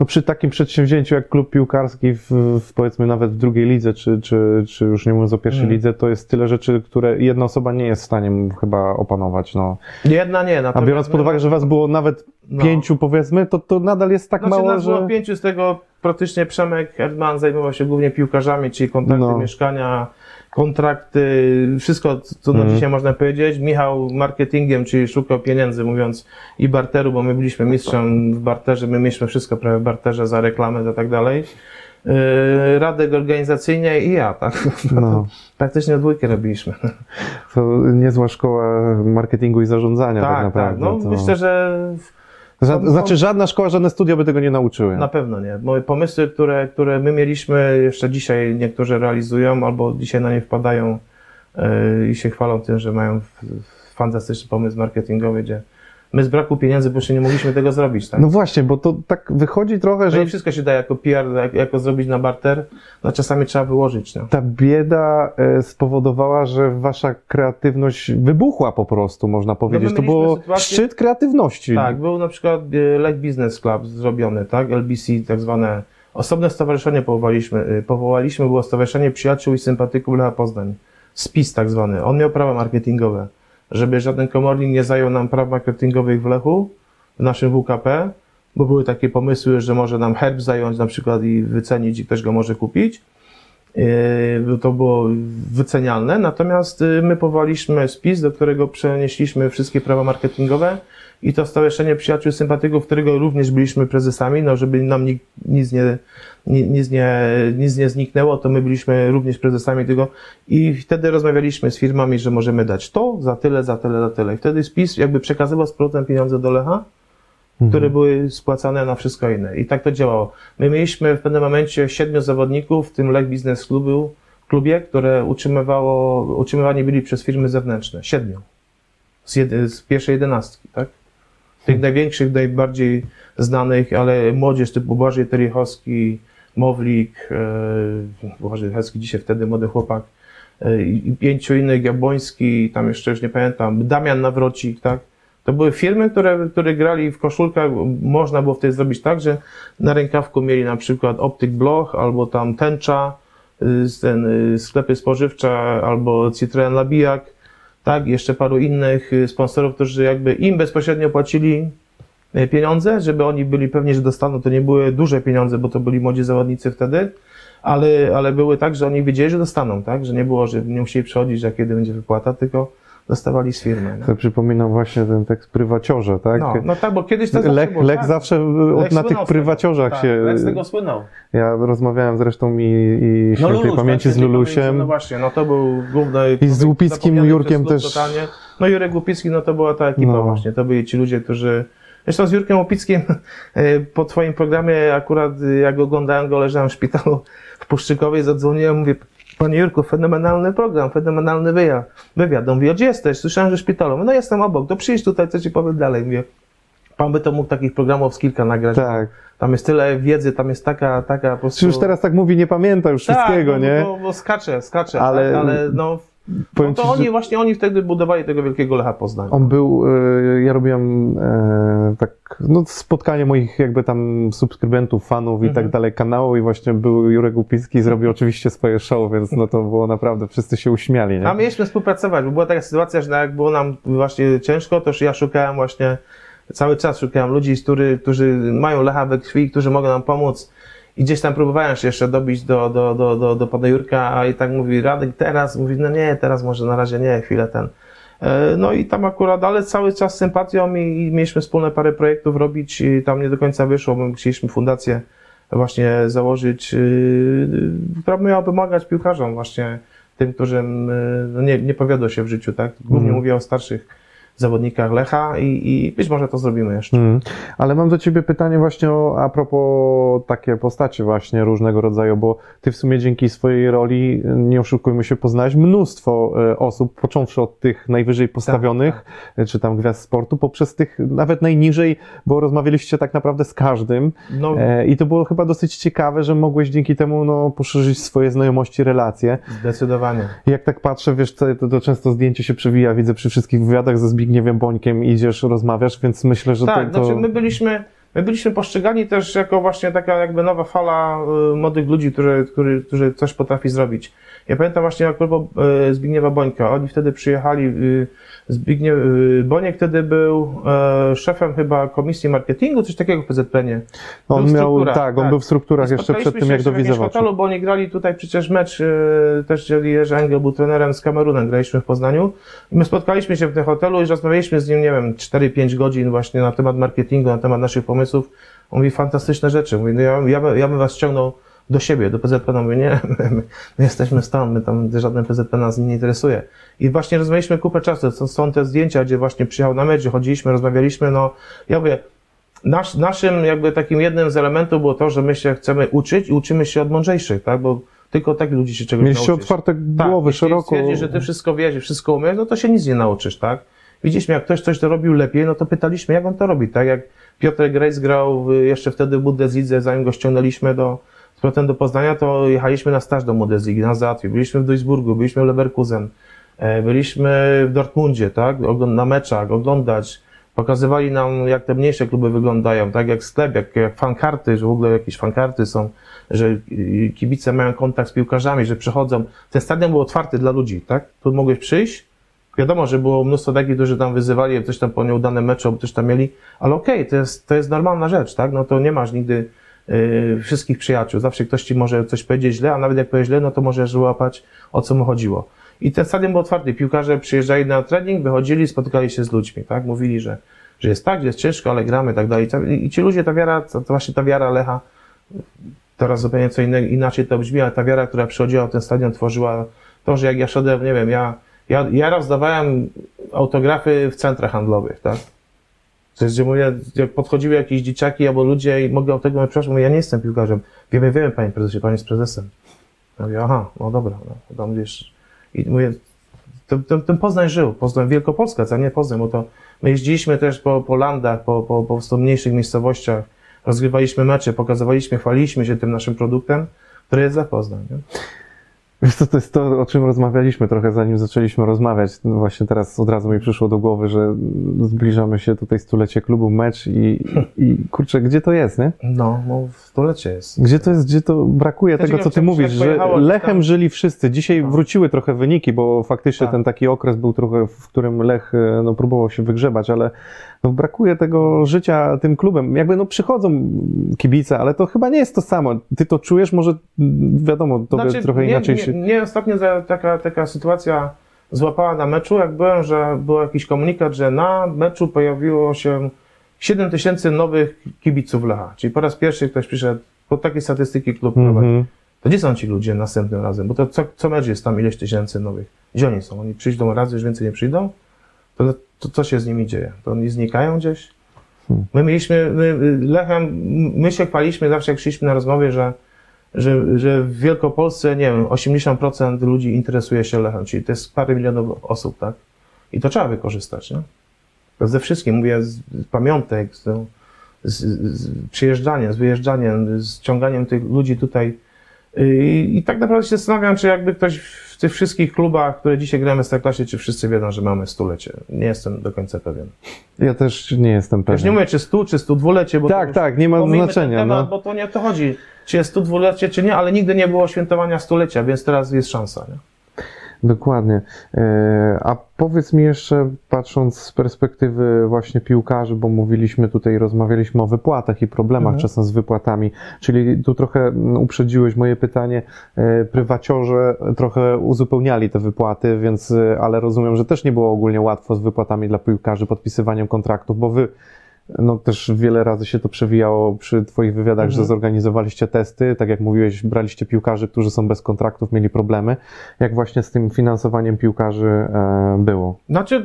A: No przy takim przedsięwzięciu jak klub piłkarski w, w powiedzmy nawet w drugiej lidze, czy, czy, czy już nie mówiąc o pierwszej
B: Mm.
A: lidze, to jest tyle rzeczy, które jedna osoba nie jest w stanie chyba opanować. No.
B: Jedna nie,
A: A
B: natomiast
A: biorąc pod uwagę, że was było nawet
B: No.
A: pięciu powiedzmy, to, to nadal jest tak
B: Znaczy,
A: mało,
B: nas było
A: że...
B: pięciu, z tego praktycznie Przemek Erdman zajmował się głównie piłkarzami, czyli kontrakty
A: No.
B: mieszkania, kontrakty, wszystko, co na
A: Mhm.
B: dzisiaj można powiedzieć. Michał marketingiem, czyli szukał pieniędzy, mówiąc i barteru, bo my byliśmy mistrzem w barterze, my mieliśmy wszystko prawie w barterze za reklamę i tak dalej. Yy, Radek organizacyjnie i ja, tak?
A: No, [LAUGHS]
B: Praktycznie dwójkę robiliśmy. [LAUGHS]
A: to niezła szkoła marketingu i zarządzania tak,
B: Tak, tak.
A: naprawdę.
B: No,
A: to...
B: myślę, że
A: Znaczy żadna szkoła, żadne studia by tego nie nauczyły.
B: Na pewno nie. Moje pomysły, które, które my mieliśmy, jeszcze dzisiaj niektórzy realizują, albo dzisiaj na nie wpadają yy, i się chwalą tym, że mają fantastyczny pomysł marketingowy, gdzie my z braku pieniędzy po prostu nie mogliśmy tego zrobić. Tak?
A: No właśnie, bo to tak wychodzi trochę,
B: że
A: że
B: nie wszystko się da jako PR, jak, jako zrobić na barter, no czasami trzeba wyłożyć. No.
A: ta bieda e, spowodowała, że wasza kreatywność wybuchła po prostu, można powiedzieć. to
B: No mieliśmy
A: było
B: sytuację-
A: szczyt kreatywności.
B: Tak, był na przykład e, Lake Business Club zrobiony, tak, LBC, tak zwane osobne stowarzyszenie powołaliśmy, e, powołaliśmy, było Stowarzyszenie Przyjaciół i Sympatyków Lecha Poznań, SPIS tak zwany, on miał prawa marketingowe, żeby żaden komornik nie zajął nam praw marketingowych w Lechu, w naszym WKP, bo były takie pomysły, że może nam herb zająć na przykład i wycenić i ktoś go może kupić. Yy, To było wycenialne, natomiast yy, my powołaliśmy spis, do którego przenieśliśmy wszystkie prawa marketingowe i to Stowarzyszenie Przyjaciół Sympatyków, którego również byliśmy prezesami, no żeby nam nic, nic, nie, ni- nic, nie, nic nie zniknęło, to my byliśmy również prezesami tego i wtedy rozmawialiśmy z firmami, że możemy dać to, za tyle, za tyle, za tyle. I wtedy spis jakby przekazywał z powrotem pieniądze do Lecha,
A: Mhm.
B: które były spłacane na wszystko inne. I tak to działało. My mieliśmy w pewnym momencie siedmiu zawodników, w tym Lech Business Clubu, klubie, które utrzymywało, utrzymywani byli przez firmy zewnętrzne. Siedmiu. Z, jedy, z pierwszej jedenastki, tak? Tych największych, najbardziej znanych, ale młodzież typu Błażej Terichowski, Mowlik, e, Błażej Terichowski dzisiaj wtedy młody chłopak, e, i pięciu innych, Jabłoński, tam jeszcze już nie pamiętam, Damian Nawrocik, tak? To były firmy, które, które grali w koszulkach. Można było wtedy zrobić tak, że na rękawku mieli na przykład Optyk Bloch, albo tam Tęcza, z ten, sklepy spożywcze, albo Citroen Labijak. tak, jeszcze paru innych sponsorów, którzy jakby im bezpośrednio płacili pieniądze, żeby oni byli pewni, że dostaną. To nie były duże pieniądze, bo to byli młodzi zawodnicy wtedy, ale, ale były tak, że oni wiedzieli, że dostaną, tak, że nie było, że nie musieli przychodzić, że kiedy będzie wypłata, tylko dostawali z firmy. No,
A: To przypominam właśnie ten tekst prywaciorze, tak?
B: no, no tak, bo kiedyś to
A: Lech,
B: było,
A: Lech
B: tak.
A: zawsze
B: Lech
A: na tych prywaciorzach
B: tak,
A: się...
B: Lech z tego słynął.
A: Ja rozmawiałem zresztą i, i świętej
B: Luluś,
A: pamięci
B: tak,
A: z Lulusiem.
B: pamięci, No właśnie, no to był główny...
A: I z Łupickim Jurkiem też.
B: Totalnie. No Jurek Łupicki, no to była ta ekipa
A: No.
B: właśnie, to byli ci ludzie, którzy... Zresztą z Jurkiem Łupickim [LAUGHS] e, po twoim programie akurat e, jak oglądałem go, leżałem w szpitalu w Puszczykowie, zadzwoniłem, mówię, panie Jurku, fenomenalny program, fenomenalny wywiad. wywiad. On mówi, gdzie jesteś? Słyszałem, że w szpitalu. Mówię, No jestem obok, to przyjdź tutaj, co ci powiem dalej. Mówię, pan by to mógł takich programów z kilka nagrać.
A: Tak.
B: Tam jest tyle wiedzy, tam jest taka, taka po prostu...
A: Czy już teraz tak mówi, nie pamięta już wszystkiego,
B: tak, no,
A: nie?
B: Bo, bo skacze, skacze,
A: ale,
B: tak, ale no,
A: Powiem
B: no to
A: ci,
B: oni
A: że
B: właśnie, oni wtedy budowali tego wielkiego Lecha Poznań.
A: on był, e, ja robiłem e, tak, no spotkanie moich jakby tam subskrybentów, fanów i
B: Mhm.
A: tak dalej kanału i właśnie był Jurek Łupicki i zrobił oczywiście swoje show, więc no to było naprawdę, wszyscy się uśmiali, nie?
B: A mieliśmy współpracować, bo była taka sytuacja, że jak było nam właśnie ciężko, to już ja szukałem właśnie, cały czas szukałem ludzi, którzy, którzy mają Lecha we krwi, którzy mogą nam pomóc. I gdzieś tam próbowałem się jeszcze dobić do, do, do, do, do pana Jurka, a i tak mówi, Radek teraz, mówi, no nie, teraz może na razie nie, chwilę ten. E, No i tam akurat, ale cały czas z sympatią i, i mieliśmy wspólne parę projektów robić i tam nie do końca wyszło, bo chcieliśmy fundację właśnie założyć, yy, która miała pomagać piłkarzom właśnie, tym, którym yy, no nie, nie powiodło się w życiu, tak? Głównie
A: Mhm.
B: mówię o starszych zawodnikach Lecha i, i być może to zrobimy jeszcze.
A: Mm. Ale mam do ciebie pytanie właśnie o, a propos takie postaci właśnie różnego rodzaju, bo ty w sumie dzięki swojej roli, nie oszukujmy się, poznałeś mnóstwo e, osób, począwszy od tych najwyżej postawionych, e, czy tam gwiazd sportu, poprzez tych nawet najniżej, bo rozmawialiście tak naprawdę z każdym
B: No,
A: e, i to było chyba dosyć ciekawe, że mogłeś dzięki temu no, poszerzyć swoje znajomości, relacje.
B: zdecydowanie.
A: Jak tak patrzę, wiesz, to, to często zdjęcie się przewija, widzę przy wszystkich wywiadach ze Zbigniewem Bońkiem, idziesz, rozmawiasz, więc myślę, że
B: tak,
A: to... to...
B: znaczy my byliśmy, my byliśmy postrzegani też jako właśnie taka jakby nowa fala y, młodych ludzi, którzy, którzy, którzy coś potrafi zrobić. Ja pamiętam właśnie a propos y, Zbigniewa Bońka, oni wtedy przyjechali, y, Zbigniew y, Boniek wtedy był e, szefem chyba komisji marketingu, coś takiego w PZPN-ie.
A: On
B: Był
A: miał,
B: strukturach,
A: tak, on
B: tak.
A: był w strukturach jeszcze przed tym, jak do Widzewa
B: hotelu, bo oni grali tutaj przecież mecz, e, też Jerzy Engel był trenerem z Kamerunem, graliśmy w Poznaniu. I my spotkaliśmy się w tym hotelu i rozmawialiśmy z nim, nie wiem, 4-5 godzin właśnie na temat marketingu, na temat naszych pomysłów. On mówi fantastyczne rzeczy. Mówi, no ja, ja, by- ja bym was ściągnął do siebie, do PZP. No mówię, nie, [LAUGHS] my, my, my jesteśmy stąd, my tam żaden PZP nas nie interesuje. I właśnie rozmawialiśmy kupę czasu. Są, są te zdjęcia, gdzie właśnie przyjechał na mecz, chodziliśmy, rozmawialiśmy. No, ja mówię, Nasz, naszym jakby takim jednym z elementów było to, że my się chcemy uczyć i uczymy się od mądrzejszych, tak? Bo tylko tak ludzi się czegoś
A: Mieliście
B: nauczysz.
A: otwarte głowy,
B: jeśli
A: szeroko.
B: stwierdzisz, że ty wszystko wiesz wszystko umiesz, no to się nic nie nauczysz, tak? Widzieliśmy, jak ktoś coś to robił lepiej, no to pytaliśmy, jak on to robi, tak? Jak Piotr Grejs grał jeszcze wtedy w Bundeslidze, zanim go ściągnęliśmy do, z powrotem do Poznania, to jechaliśmy na staż do Bundesligi, nas załatwił. Byliśmy w Duisburgu, byliśmy w Leverkusen, e, byliśmy w Dortmundzie, tak? Na meczach, oglądać. Pokazywali nam, jak te mniejsze kluby wyglądają, tak? Jak sklep, jak, jak fankarty, że w ogóle jakieś fankarty są, że kibice mają kontakt z piłkarzami, że przychodzą. Ten stadion był otwarty dla ludzi, tak? Tu mogłeś przyjść. Wiadomo, że było mnóstwo takich, którzy tam wyzywali, coś tam po nieudane mecze, albo coś tam mieli, ale okej, to, jest, to jest normalna rzecz, tak? No to nie masz nigdy wszystkich przyjaciół. Zawsze ktoś ci może coś powiedzieć źle, a nawet jak powie źle, no to możesz łapać, o co mu chodziło. I ten stadion był otwarty. Piłkarze przyjeżdżali na trening, wychodzili, spotykali się z ludźmi, tak? Mówili, że, że jest tak, że jest ciężko, ale gramy, tak dalej. I ci ludzie, ta wiara, to właśnie ta wiara Lecha, teraz zupełnie co innego, inaczej to brzmi, ale ta wiara, która przychodziła w ten stadion, tworzyła to, że jak ja szedłem, nie wiem, ja, ja, ja rozdawałem autografy w centrach handlowych, tak? To jest, gdzie mówię, podchodziły jakieś dzieciaki albo ludzie i mogę autograf, przepraszam, mówię, ja nie jestem piłkarzem. Wiemy, wiemy, panie prezesie, pan jest prezesem. Ja mówię, aha, no dobra, no, tam. I mówię, ten, ten, ten Poznań żył, Poznań, Wielkopolska, co nie Poznań, bo to my jeździliśmy też po, po landach, po, po, po mniejszych miejscowościach, rozgrywaliśmy mecze, pokazywaliśmy, chwaliliśmy się tym naszym produktem, który jest za Poznań. Nie?
A: Wiesz co, to jest to, o czym rozmawialiśmy trochę zanim zaczęliśmy rozmawiać. No właśnie teraz od razu mi przyszło do głowy, że zbliżamy się tutaj stulecie klubu mecz i, i kurczę, gdzie to jest, nie?
B: No, no w stulecie jest.
A: Gdzie to jest, gdzie to brakuje tego, co ty mówisz, że Lechem
B: tam-
A: żyli wszyscy. Dzisiaj
B: No.
A: wróciły trochę wyniki, bo faktycznie
B: Tak.
A: ten taki okres był trochę, w którym Lech e, no, próbował się wygrzebać, ale no, brakuje tego życia tym klubem. Jakby no przychodzą kibice, ale to chyba nie jest to samo. Ty to czujesz, może mm, wiadomo, to trochę
B: nie,
A: inaczej
B: nie,
A: się...
B: Nie, ostatnio za- taka, taka sytuacja złapała na meczu, jak byłem, że był jakiś komunikat, że na meczu pojawiło się 7 tysięcy nowych kibiców Lecha. Czyli po raz pierwszy ktoś przyszedł, po takie statystyki klub prowadzi.
A: Mhm.
B: To gdzie są ci ludzie następnym razem? Bo to co, co mecz jest tam ileś tysięcy nowych. Gdzie oni są? Oni przyjdą raz, już więcej nie przyjdą? To, to co się z nimi dzieje? To oni znikają gdzieś?
A: Hmm.
B: My mieliśmy, my, Lechem, my się chwaliśmy zawsze jak szliśmy na rozmowie, że, że, że w Wielkopolsce, nie wiem, 80% ludzi interesuje się Lechem, czyli to jest parę milionów osób, tak? I to trzeba wykorzystać, nie? To ze wszystkim, mówię, z, z pamiątek, z, z, z przyjeżdżaniem, z wyjeżdżaniem, z ciąganiem tych ludzi tutaj. I, I tak naprawdę się zastanawiam, czy jakby ktoś w tych wszystkich klubach, które dzisiaj gramy w klasie, czy wszyscy wiedzą, że mamy stulecie. Nie jestem do końca pewien.
A: Ja też nie jestem
B: Już nie
A: pewien.
B: mówię, czy stu, czy stu dwulecie, bo to
A: Tak, tak, nie ma znaczenia.
B: Temat,
A: No.
B: Bo to nie o to chodzi, czy jest stu dwulecie, czy nie, ale nigdy nie było świętowania stulecia, więc teraz jest szansa. Nie?
A: Dokładnie. E, A powiedz mi jeszcze, patrząc z perspektywy właśnie piłkarzy, bo mówiliśmy tutaj, rozmawialiśmy o wypłatach i problemach
B: Mhm.
A: czasem z wypłatami, czyli tu trochę mm, uprzedziłeś moje pytanie. E, Prywaciorze trochę uzupełniali te wypłaty, więc, e, ale rozumiem, że też nie było ogólnie łatwo z wypłatami dla piłkarzy, podpisywaniem kontraktów, bo wy no też wiele razy się to przewijało przy Twoich wywiadach, że
B: Mhm.
A: zorganizowaliście testy, tak jak mówiłeś, braliście piłkarzy, którzy są bez kontraktów, mieli problemy. Jak właśnie z tym finansowaniem piłkarzy e, było?
B: Znaczy,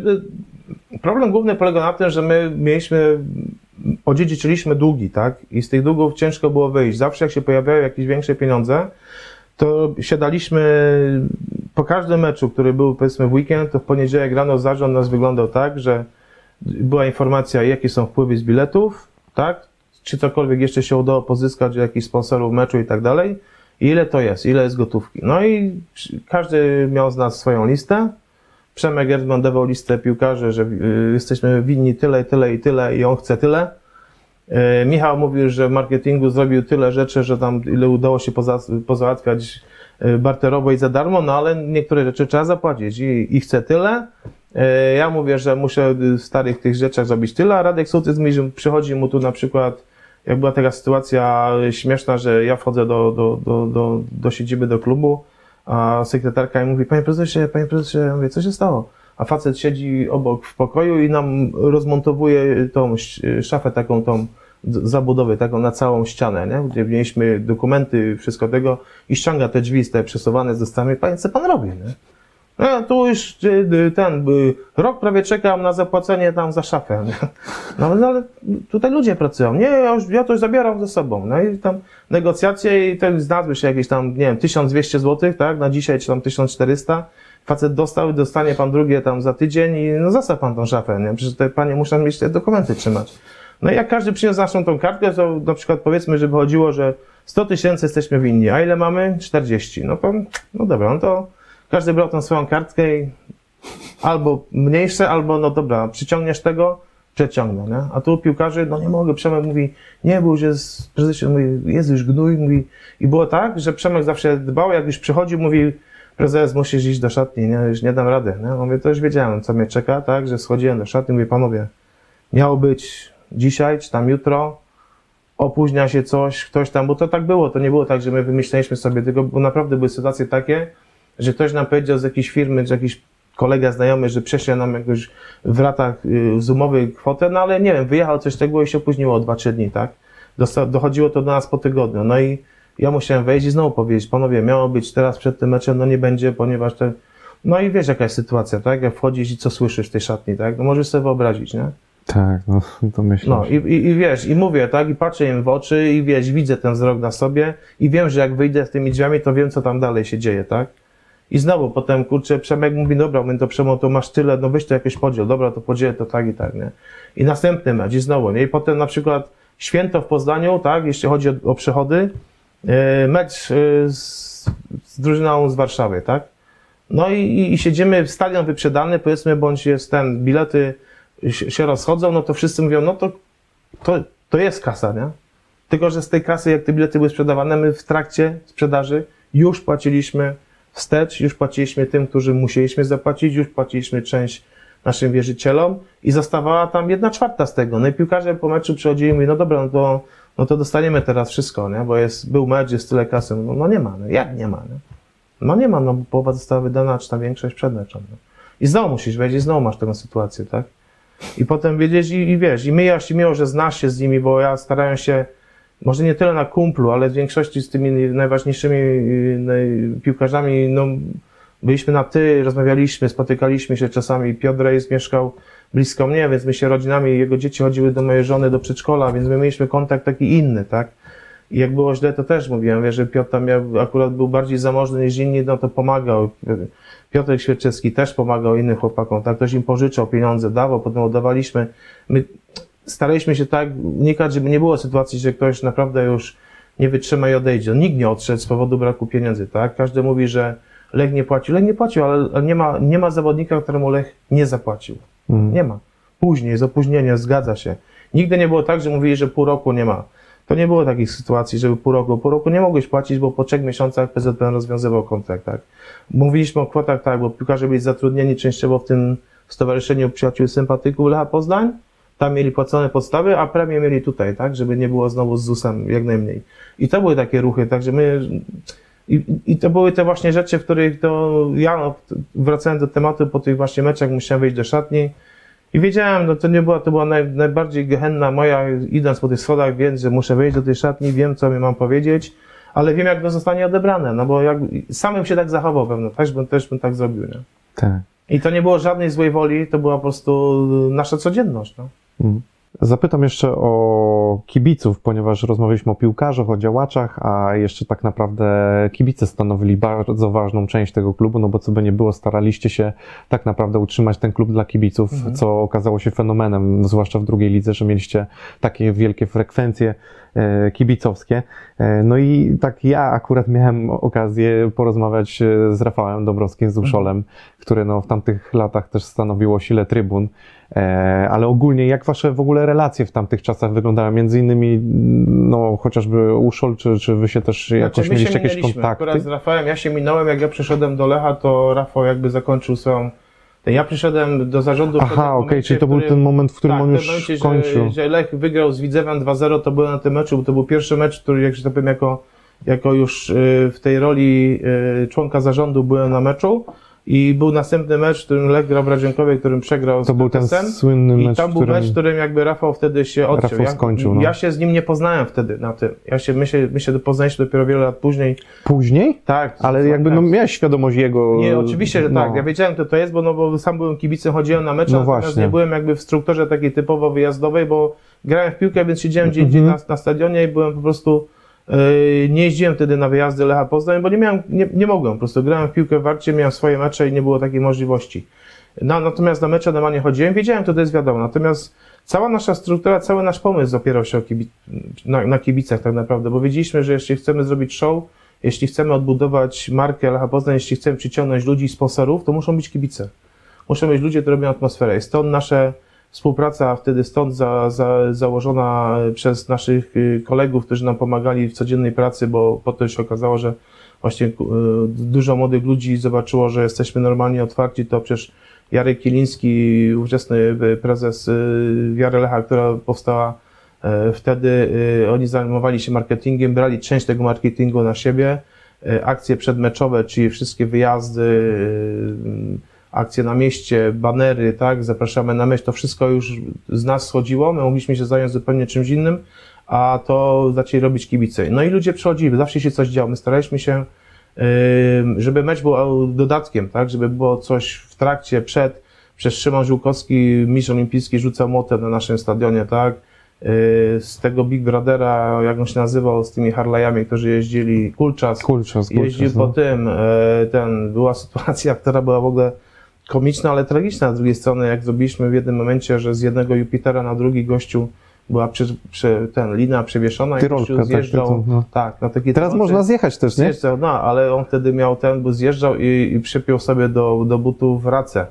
B: y, problem główny polega na tym, że my mieliśmy, odziedziczyliśmy długi, tak? I z tych długów ciężko było wyjść. Zawsze jak się pojawiały jakieś większe pieniądze, to siadaliśmy po każdym meczu, który był powiedzmy w weekend, to w poniedziałek rano zarząd nas wyglądał tak, że była informacja, jakie są wpływy z biletów, tak? Czy cokolwiek jeszcze się udało pozyskać, jakichś sponsorów meczu i tak dalej. Ile to jest, ile jest gotówki. No i każdy miał z nas swoją listę. Przemek Erdman dawał listę piłkarzy, że y, jesteśmy winni tyle, tyle i tyle i on chce tyle. Y, Michał mówił, że w marketingu zrobił tyle rzeczy, że tam ile udało się poza, pozałatwiać y, barterowo i za darmo, no ale niektóre rzeczy trzeba zapłacić i, i chce tyle. Y, Ja mówię, że muszę w starych tych rzeczach zrobić tyle, a Radek Sołtys mówi, że przychodzi mu tu na przykład, jak była taka sytuacja śmieszna, że ja wchodzę do, do, do, do, do siedziby, do klubu, a sekretarka mi mówi, panie prezesie, panie prezesie, ja mówię, co się stało? A facet siedzi obok w pokoju i nam rozmontowuje tą szafę taką, tą zabudowę, taką na całą ścianę, nie? gdzie mieliśmy dokumenty, wszystko tego i ściąga te drzwi, te przesuwane z dostami. Panie, co pan robi, nie? No, tu już y, y, ten, y, rok prawie czekam na zapłacenie tam za szafę. [LAUGHS] No, no ale tutaj ludzie pracują. Nie, ja, już, ja to już zabieram ze sobą. No i tam negocjacje i ten znalazły się jakieś tam, nie wiem, 1200 zł, tak, na dzisiaj, czy tam 1400. Facet dostał, dostanie pan drugie tam za tydzień i no zostaw pan tą szafę, nie? Przecież te panie muszą mieć te dokumenty trzymać. No i jak każdy przyniósł naszą tą kartkę, to na przykład powiedzmy, że wychodziło, że 100 tysięcy jesteśmy winni, a ile mamy? 40. No to, no dobra, no to każdy brał tą swoją kartkę i albo mniejsze, albo no dobra, przyciągniesz tego, przeciągnę, nie? A tu piłkarze, no nie mogę, Przemek mówi, nie, bo już jest, prezesie mówi, jest już gnój, mówi, i było tak, że Przemek zawsze dbał, jak już przychodził, mówi, prezes, musisz iść do szatni, nie, już nie dam rady, nie? Mówię, to już wiedziałem, co mnie czeka, tak, że schodziłem do szatni, mówię, panowie, miało być dzisiaj, czy tam jutro, opóźnia się coś, ktoś tam, bo to tak było, to nie było tak, że my wymyśleliśmy sobie tego, bo naprawdę były sytuacje takie, że ktoś nam powiedział z jakiejś firmy, czy jakiś kolega znajomy, że prześle nam jakoś w ratach y, zoomowych kwotę, no ale nie wiem, wyjechał coś tego i się opóźniło o 2-3 dni, tak? Dosta- dochodziło to do nas po tygodniu, no i ja musiałem wejść i znowu powiedzieć, panowie, miało być teraz przed tym meczem, no nie będzie, ponieważ te... No i wiesz, jaka jest sytuacja, tak? Jak wchodzisz i co słyszysz w tej szatni, tak? No możesz sobie wyobrazić, nie?
A: Tak, no [LAUGHS] to myślę.
B: No i, i, i wiesz, i mówię, tak, i patrzę im w oczy i wiesz, widzę ten wzrok na sobie i wiem, że jak wyjdę z tymi drzwiami, to wiem, co tam dalej się dzieje, tak? I znowu potem, kurczę, Przemek mówi, dobra, my to Przemo, to masz tyle, no weź to jakoś podziel, dobra, to podzielę to tak i tak, nie? I następny mecz i znowu, nie? I potem na przykład święto w Poznaniu, tak, jeśli chodzi o, o przychody, e, mecz e, z, z drużyną z Warszawy, tak? No i, i, siedzimy, stadion wyprzedany, powiedzmy, bądź jest ten, bilety się, się rozchodzą, no to wszyscy mówią, no to, to, to jest kasa, nie? Tylko, że z tej kasy, jak te bilety były sprzedawane, my w trakcie sprzedaży już płaciliśmy wstecz, już płaciliśmy tym, którzy musieliśmy zapłacić, już płaciliśmy część naszym wierzycielom i zostawała tam jedna czwarta z tego. No i piłkarze po meczu przychodzili i mówili, no dobra, no to, no to dostaniemy teraz wszystko, nie? Bo jest, był mecz, jest tyle kasy. No, no nie ma, no jak nie ma, nie? No nie ma, no bo połowa została wydana, czy ta większość przed meczem. No. I znowu musisz wejść i znowu masz taką sytuację, tak? I potem wiedzieć i, i wiesz, i my jeśli miło, że znasz się z nimi, bo ja starałem się, może nie tyle na kumplu, ale w większości z tymi najważniejszymi y, piłkarzami, no byliśmy na ty, rozmawialiśmy, spotykaliśmy się czasami. Piotr Rejs mieszkał blisko mnie, więc my się rodzinami, jego dzieci chodziły do mojej żony do przedszkola, więc my mieliśmy kontakt taki inny, tak? I jak było źle, to też mówiłem, wiesz, że Piotr tam miał, akurat był bardziej zamożny niż inni, no to pomagał. Piotrek Świerczewski też pomagał innym chłopakom, tak? Ktoś im pożyczał pieniądze, dawał, potem oddawaliśmy. My staraliśmy się tak unikać, żeby nie było sytuacji, że ktoś naprawdę już nie wytrzyma i odejdzie. Nikt nie odszedł z powodu braku pieniędzy, tak? Każdy mówi, że Lech nie płacił. Lech nie płacił, ale nie ma, nie ma zawodnika, któremu Lech nie zapłacił.
A: Mm.
B: Nie ma. Później, z opóźnieniem, zgadza się. Nigdy nie było tak, że mówili, że pół roku nie ma. To nie było takich sytuacji, żeby pół roku. Pół roku nie mogłeś płacić, bo po trzech miesiącach PZPN rozwiązywał kontrakt, tak. Mówiliśmy o kwotach, tak, bo piłkarze byli zatrudnieni częściowo w tym Stowarzyszeniu Przyjaciół Sympatyków Lecha Poznań. Tam mieli płacone podstawy, a premię mieli tutaj, tak, żeby nie było znowu z ZUS-em jak najmniej. I to były takie ruchy, także my... I, I to były te właśnie rzeczy, w których to ja, no, wracając do tematu, po tych właśnie meczach musiałem wejść do szatni, i wiedziałem, no to nie była, to była naj, najbardziej gehenna moja, idąc po tych schodach, więc, że muszę wejść do tej szatni, wiem, co mi mam powiedzieć, ale wiem, jak to zostanie odebrane, no bo jak, samym się tak zachował pewno, też bym, też bym tak zrobił, nie?
A: Tak.
B: I to nie było żadnej złej woli, to była po prostu nasza codzienność, no.
A: Mm. Zapytam jeszcze o kibiców, ponieważ rozmawialiśmy o piłkarzach, o działaczach, a jeszcze tak naprawdę kibice stanowili bardzo ważną część tego klubu, no bo co by nie było, staraliście się tak naprawdę utrzymać ten klub dla kibiców,
B: Mhm.
A: co okazało się fenomenem, zwłaszcza w drugiej lidze, że mieliście takie wielkie frekwencje kibicowskie. E, No i tak ja akurat miałem okazję porozmawiać e, z Rafałem Dąbrowskim, z Uszolem, które no w tamtych latach też stanowiło sile trybun. E, ale ogólnie jak wasze w ogóle relacje w tamtych czasach wyglądały? Między innymi, no chociażby Uszol, czy, czy wy się też jakoś
B: Znaczy, my się
A: mieliście jakieś kontakty?
B: Akurat z Rafałem, ja się minąłem, jak ja przyszedłem do Lecha, to Rafał jakby zakończył swoją... Ja przyszedłem do zarządu...
A: Aha, okej,
B: momencie,
A: czyli to był
B: którym-
A: ten moment, w którym
B: tak,
A: on już
B: momencie,
A: kończył.
B: Że, że Lech wygrał z Widzewem 2-0, to byłem na tym meczu, bo to był pierwszy mecz, który, jak się tak powiem, jako, jako już y, w tej roli y, członka zarządu byłem na meczu. I był następny mecz, w którym Lech grał w Radziankowie, którym przegrał
A: To
B: z
A: był ten słynny
B: I
A: mecz,
B: tam
A: w
B: był mecz, w którym jakby Rafał wtedy się odciął.
A: Rafał
B: ja,
A: skończył, no.
B: ja się z nim nie poznałem wtedy na tym. Ja się, my się, my się poznaliśmy dopiero wiele lat później.
A: Później?
B: Tak.
A: Ale jakby no
B: tak.
A: miałeś świadomość jego...
B: Nie, oczywiście, że
A: no.
B: tak. Ja wiedziałem, kto to jest, bo, no, bo sam byłem kibicem, chodziłem na mecze,
A: No
B: natomiast
A: właśnie.
B: nie byłem jakby w strukturze takiej typowo wyjazdowej, bo grałem w piłkę, więc siedziałem gdzie
A: Mhm.
B: indziej na, na stadionie i byłem po prostu... Yy, nie jeździłem wtedy na wyjazdy Lecha Poznań, bo nie miałem, nie, nie mogłem. Po prostu grałem w piłkę w Warcie, miałem swoje mecze i nie było takiej możliwości. No, natomiast na mecze normalnie chodziłem, wiedziałem, to jest wiadomo. Natomiast cała nasza struktura, cały nasz pomysł opierał się o kibi- na, na kibicach tak naprawdę, bo wiedzieliśmy, że jeśli chcemy zrobić show, jeśli chcemy odbudować markę Lecha Poznań, jeśli chcemy przyciągnąć ludzi, sponsorów, to muszą być kibice. Muszą być ludzie, którzy robią atmosferę. I stąd nasze współpraca wtedy stąd za, za, założona przez naszych y, kolegów, którzy nam pomagali w codziennej pracy, bo potem się okazało, że właśnie y, dużo młodych ludzi zobaczyło, że jesteśmy normalnie otwarci, to przecież Jarek Kiliński, ówczesny prezes Wiary Lecha, która powstała wtedy, oni zajmowali się marketingiem, brali część tego marketingu na siebie, akcje przedmeczowe, czyli wszystkie wyjazdy, akcje na mieście, banery, tak, zapraszamy na mecz, to wszystko już z nas schodziło, my mogliśmy się zająć zupełnie czymś innym, a to zaczęli robić kibice. No i ludzie przychodzili, zawsze się coś działo, my staraliśmy się, żeby mecz był dodatkiem, tak, żeby było coś w trakcie, przed, przez Szymon Żółkowski, mistrz olimpijski rzucał młotem na naszym stadionie, tak, Yy, z tego Big Brothera, jak on się nazywał, z tymi Harley'ami, którzy jeździli, Kulczas,
A: Kulczas,
B: jeździł
A: kulczas,
B: po
A: no.
B: tym, e, ten, była sytuacja, która była w ogóle komiczna, ale tragiczna z drugiej strony, jak zrobiliśmy w jednym momencie, że z jednego Jupitera na drugi gościu była prze, prze, ten, lina przewieszona i
A: Tyrolka,
B: gościu
A: tak,
B: zjeżdżał.
A: to- no.
B: tak, na takie
A: Teraz można zjechać też, nie?
B: Zjeżdżał, no, ale on wtedy miał ten, bo zjeżdżał i, i przypiął sobie do, do butów racę.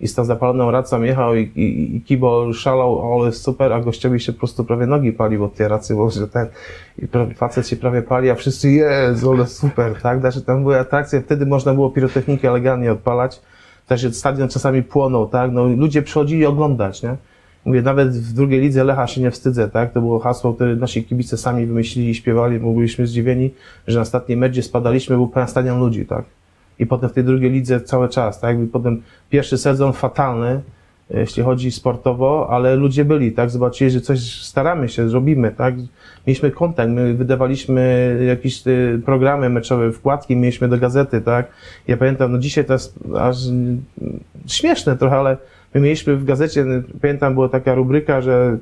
B: I z tą zapaloną racą jechał i, i, i kibol szalał, ale super, a gościowi się po prostu prawie nogi palił od tej racy, bo że ten, i prawie, facet się prawie pali, a wszyscy, jest, ale super, tak? Znaczy tam były atrakcje, wtedy można było pirotechnikę legalnie odpalać. Też stadion czasami płonął, tak? No, ludzie przychodzili oglądać, nie? Mówię, nawet w drugiej lidze Lecha się nie wstydzę, tak? To było hasło, które nasi kibice sami wymyślili i śpiewali, bo byliśmy zdziwieni, że na ostatniej meczie spadaliśmy, był pełen stadion ludzi, tak? I potem w tej drugiej lidze cały czas, tak? I potem pierwszy sezon fatalny, jeśli chodzi sportowo, ale ludzie byli, tak? Zobaczyli, że coś staramy się, zrobimy, tak? Mieliśmy kontakt, my wydawaliśmy jakieś y, programy meczowe, wkładki mieliśmy do gazety, tak? Ja pamiętam, no dzisiaj to jest aż śmieszne trochę, ale my mieliśmy w gazecie, pamiętam, była taka rubryka, że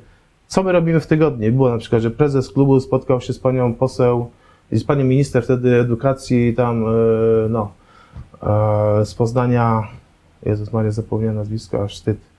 B: co my robimy w tygodniu? Było na przykład, że prezes klubu spotkał się z panią poseł, z panią minister wtedy edukacji tam, e, no, e, z Poznania, Jezus Maria, zapomniałem nazwisko, aż wstyd, e,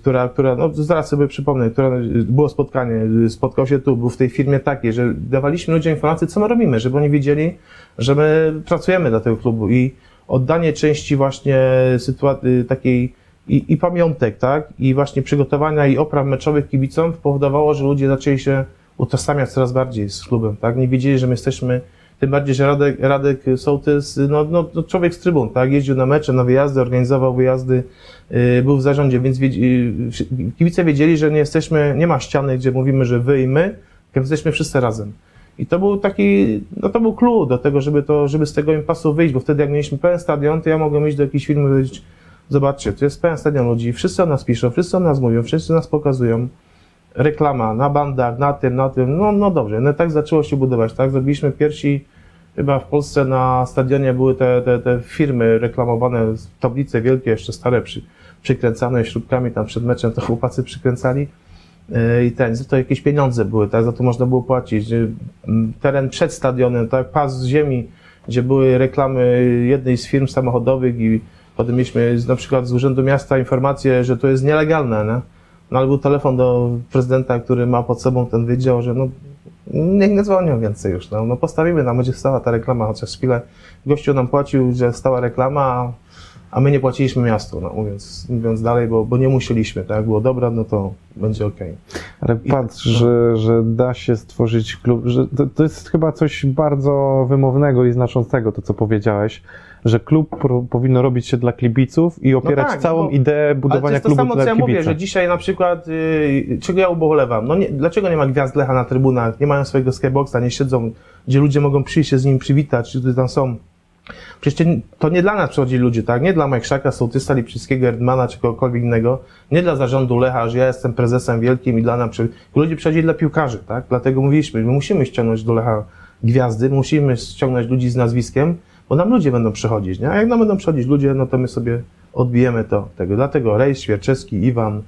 B: która, która, no zaraz sobie przypomnę, która, było spotkanie, spotkał się tu, był w tej firmie takiej, że dawaliśmy ludziom informacje, co my robimy, żeby oni wiedzieli, że my pracujemy dla tego klubu. I oddanie części właśnie sytuacji takiej i, i pamiątek, tak, i właśnie przygotowania i opraw meczowych kibicom powodowało, że ludzie zaczęli się utożsamiać coraz bardziej z klubem, tak, nie wiedzieli, że my jesteśmy, tym bardziej, że Radek, Radek Sołtys, no, no, no człowiek z trybun, tak, jeździł na mecze, na wyjazdy, organizował wyjazdy, yy, był w zarządzie, więc wiedz- yy, kibice wiedzieli, że nie jesteśmy, nie ma ściany, gdzie mówimy, że wy i my, tylko jesteśmy wszyscy razem. I to był taki, no to był clue do tego, żeby to, żeby z tego impasu wyjść, bo wtedy jak mieliśmy pełen stadion, to ja mogłem iść do jakiejś firmy i powiedzieć, zobaczcie, to jest pełen stadion ludzi, wszyscy o nas piszą, wszyscy o nas mówią, wszyscy nas pokazują, reklama na bandach, na tym, na tym, no, no dobrze, no tak zaczęło się budować, tak, zrobiliśmy pierwsi, chyba w Polsce na stadionie były te, te, te firmy reklamowane, tablice wielkie, jeszcze stare, przy, przykręcane śrubkami tam przed meczem, to chłopacy przykręcali, Yy, i ten, za to jakieś pieniądze były, tak, za to można było płacić. Teren przed stadionem, tak, pas ziemi, gdzie były reklamy jednej z firm samochodowych i potem mieliśmy z, na przykład z Urzędu Miasta informację, że to jest nielegalne, nie? No ale był telefon do prezydenta, który ma pod sobą ten wydział, że no niech nie dzwonią więcej już, no, no postawimy, nam będzie stała ta reklama, chociaż chwilę gościu nam płacił, że stała reklama, a- my nie płaciliśmy miastu, no mówiąc, mówiąc dalej, bo, bo nie musieliśmy, tak, było dobra, no to będzie okej.
A: Ale
B: I-
A: patrz,
B: no.
A: że, że da się stworzyć klub, że to, to jest chyba coś bardzo wymownego i znaczącego, to co powiedziałeś, że klub powinno robić się dla kibiców i opierać
B: tak,
A: całą
B: bo-
A: ideę
B: Ale
A: budowania
B: to jest to
A: klubu
B: samo,
A: dla
B: co ja
A: kibica.
B: mówię, że dzisiaj na przykład, yy, czego ja ubolewam? No nie, dlaczego nie ma gwiazd Lecha na trybunach, nie mają swojego skyboxa, nie siedzą, gdzie ludzie mogą przyjść się z nim przywitać, czy tam są. Przecież to nie dla nas przychodzili ludzie, tak? Nie dla Majkrzaka, Sołtysa, Lipczyckiego, Erdmana, czy kogokolwiek innego. Nie dla zarządu Lecha, że ja jestem prezesem wielkim i dla nas... przy- Ludzie przychodzili dla piłkarzy, tak? Dlatego mówiliśmy, my musimy ściągnąć do Lecha gwiazdy, musimy ściągnąć ludzi z nazwiskiem, bo nam ludzie będą przychodzić, nie? A jak nam będą przychodzić ludzie, no to my sobie odbijemy to tego. Dlatego Rejs, Świerczewski, Iwan,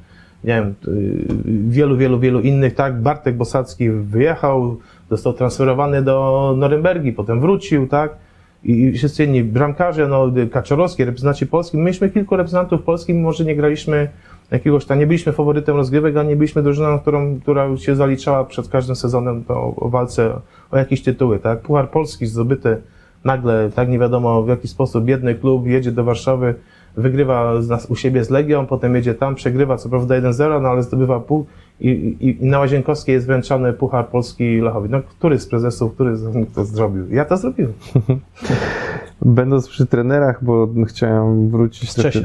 B: nie wiem, yy, wielu, wielu, wielu innych, tak? Bartek Bosacki wyjechał, został transferowany do Norymbergi, potem wrócił, tak? I wszyscy inni bramkarze, no, Kaczorowski, reprezentanci Polski. My mieliśmy kilku reprezentantów Polski, mimo że nie graliśmy jakiegoś tam, nie byliśmy faworytem rozgrywek, a nie byliśmy drużyną, którą, która się zaliczała przed każdym sezonem to o walce o jakieś tytuły, tak? Puchar Polski zdobyty nagle, tak nie wiadomo w jaki sposób, biedny klub jedzie do Warszawy, wygrywa z nas u siebie z Legią, potem jedzie tam, przegrywa co prawda 1-0, no ale zdobywa pół i, i, i na Łazienkowskiej jest wręczony Puchar Polski Lechowi. No który z prezesów, który z nich to zrobił? Ja to zrobiłem. [LAUGHS]
A: Będąc przy trenerach, bo chciałem wrócić...
B: Z Czesiem.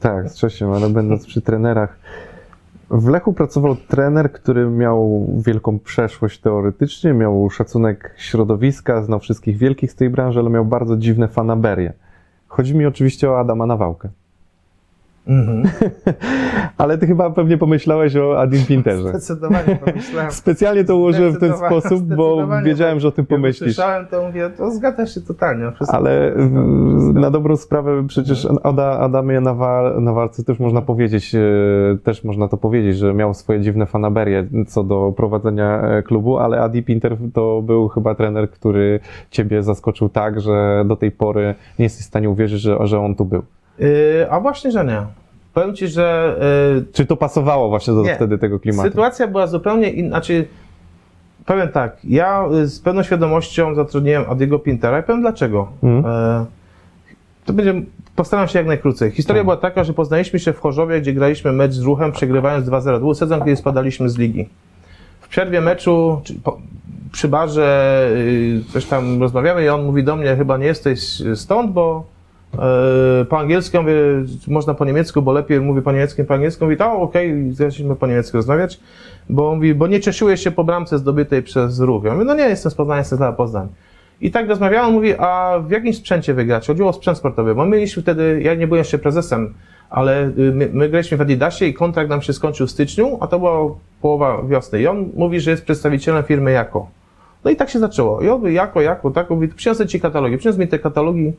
A: Tak, z Czesiem, ale będąc przy trenerach, w Lechu pracował trener, który miał wielką przeszłość teoretycznie, miał szacunek środowiska, znał wszystkich wielkich z tej branży, ale miał bardzo dziwne fanaberie. Chodzi mi oczywiście o Adama Nawałkę.
B: Mhm. [LAUGHS]
A: Ale ty chyba pewnie pomyślałeś o Adim Pinterze.
B: Zdecydowanie [LAUGHS] pomyślałem.
A: Specjalnie to ułożyłem w ten sposób, bo wiedziałem, że o tym
B: Jak
A: pomyślisz.
B: usłyszałem, to mówię, to zgadzasz się totalnie. Wszystko
A: Ale
B: zgadzam.
A: na dobrą sprawę przecież Ada, Adamie Nawal, Nawalce też można powiedzieć, e, też można to powiedzieć, że miał swoje dziwne fanaberie co do prowadzenia e, klubu, ale Adi Pinter to był chyba trener, który ciebie zaskoczył tak, że do tej pory nie jesteś w stanie uwierzyć, że, że on tu był.
B: Yy, a właśnie, że nie. powiem Ci, że y,
A: Czy to pasowało właśnie do
B: Nie.
A: wtedy tego klimatu?
B: Sytuacja była zupełnie inna. Znaczy, powiem tak, ja y, z pełną świadomością zatrudniłem Adiego Pintera i powiem dlaczego. E, to będzie, postaram się jak najkrócej. Historia
A: Tak.
B: była taka, że poznaliśmy się w Chorzowie, gdzie graliśmy mecz z Ruchem, przegrywając 2-0. To był sezon, kiedy spadaliśmy z ligi. W przerwie meczu, po, przy barze, y, coś tam rozmawiamy i on mówi do mnie, chyba nie jesteś stąd, bo po angielsku, mówię, można po niemiecku, bo lepiej mówię po niemiecku, po angielsku. Mówi, to okej, zaczęliśmy po niemiecku rozmawiać, bo mówi, bo nie cieszyłeś się po bramce zdobytej przez ruch. Mówię, no nie, jestem z Poznania, jestem z Poznań. I tak rozmawiałem, mówi, a w jakim sprzęcie wygrać? Chodziło o sprzęt sportowy, bo my mieliśmy wtedy, ja nie byłem jeszcze prezesem, ale y, my, my graliśmy w Adidasie i kontrakt nam się skończył w styczniu, a to była połowa wiosny. I on mówi, że jest przedstawicielem firmy Jako. No i tak się zaczęło. I on mówi, Jako, Jako, tak, mówi, przyniosę ci katalogi. Przyniósł mi te katalogi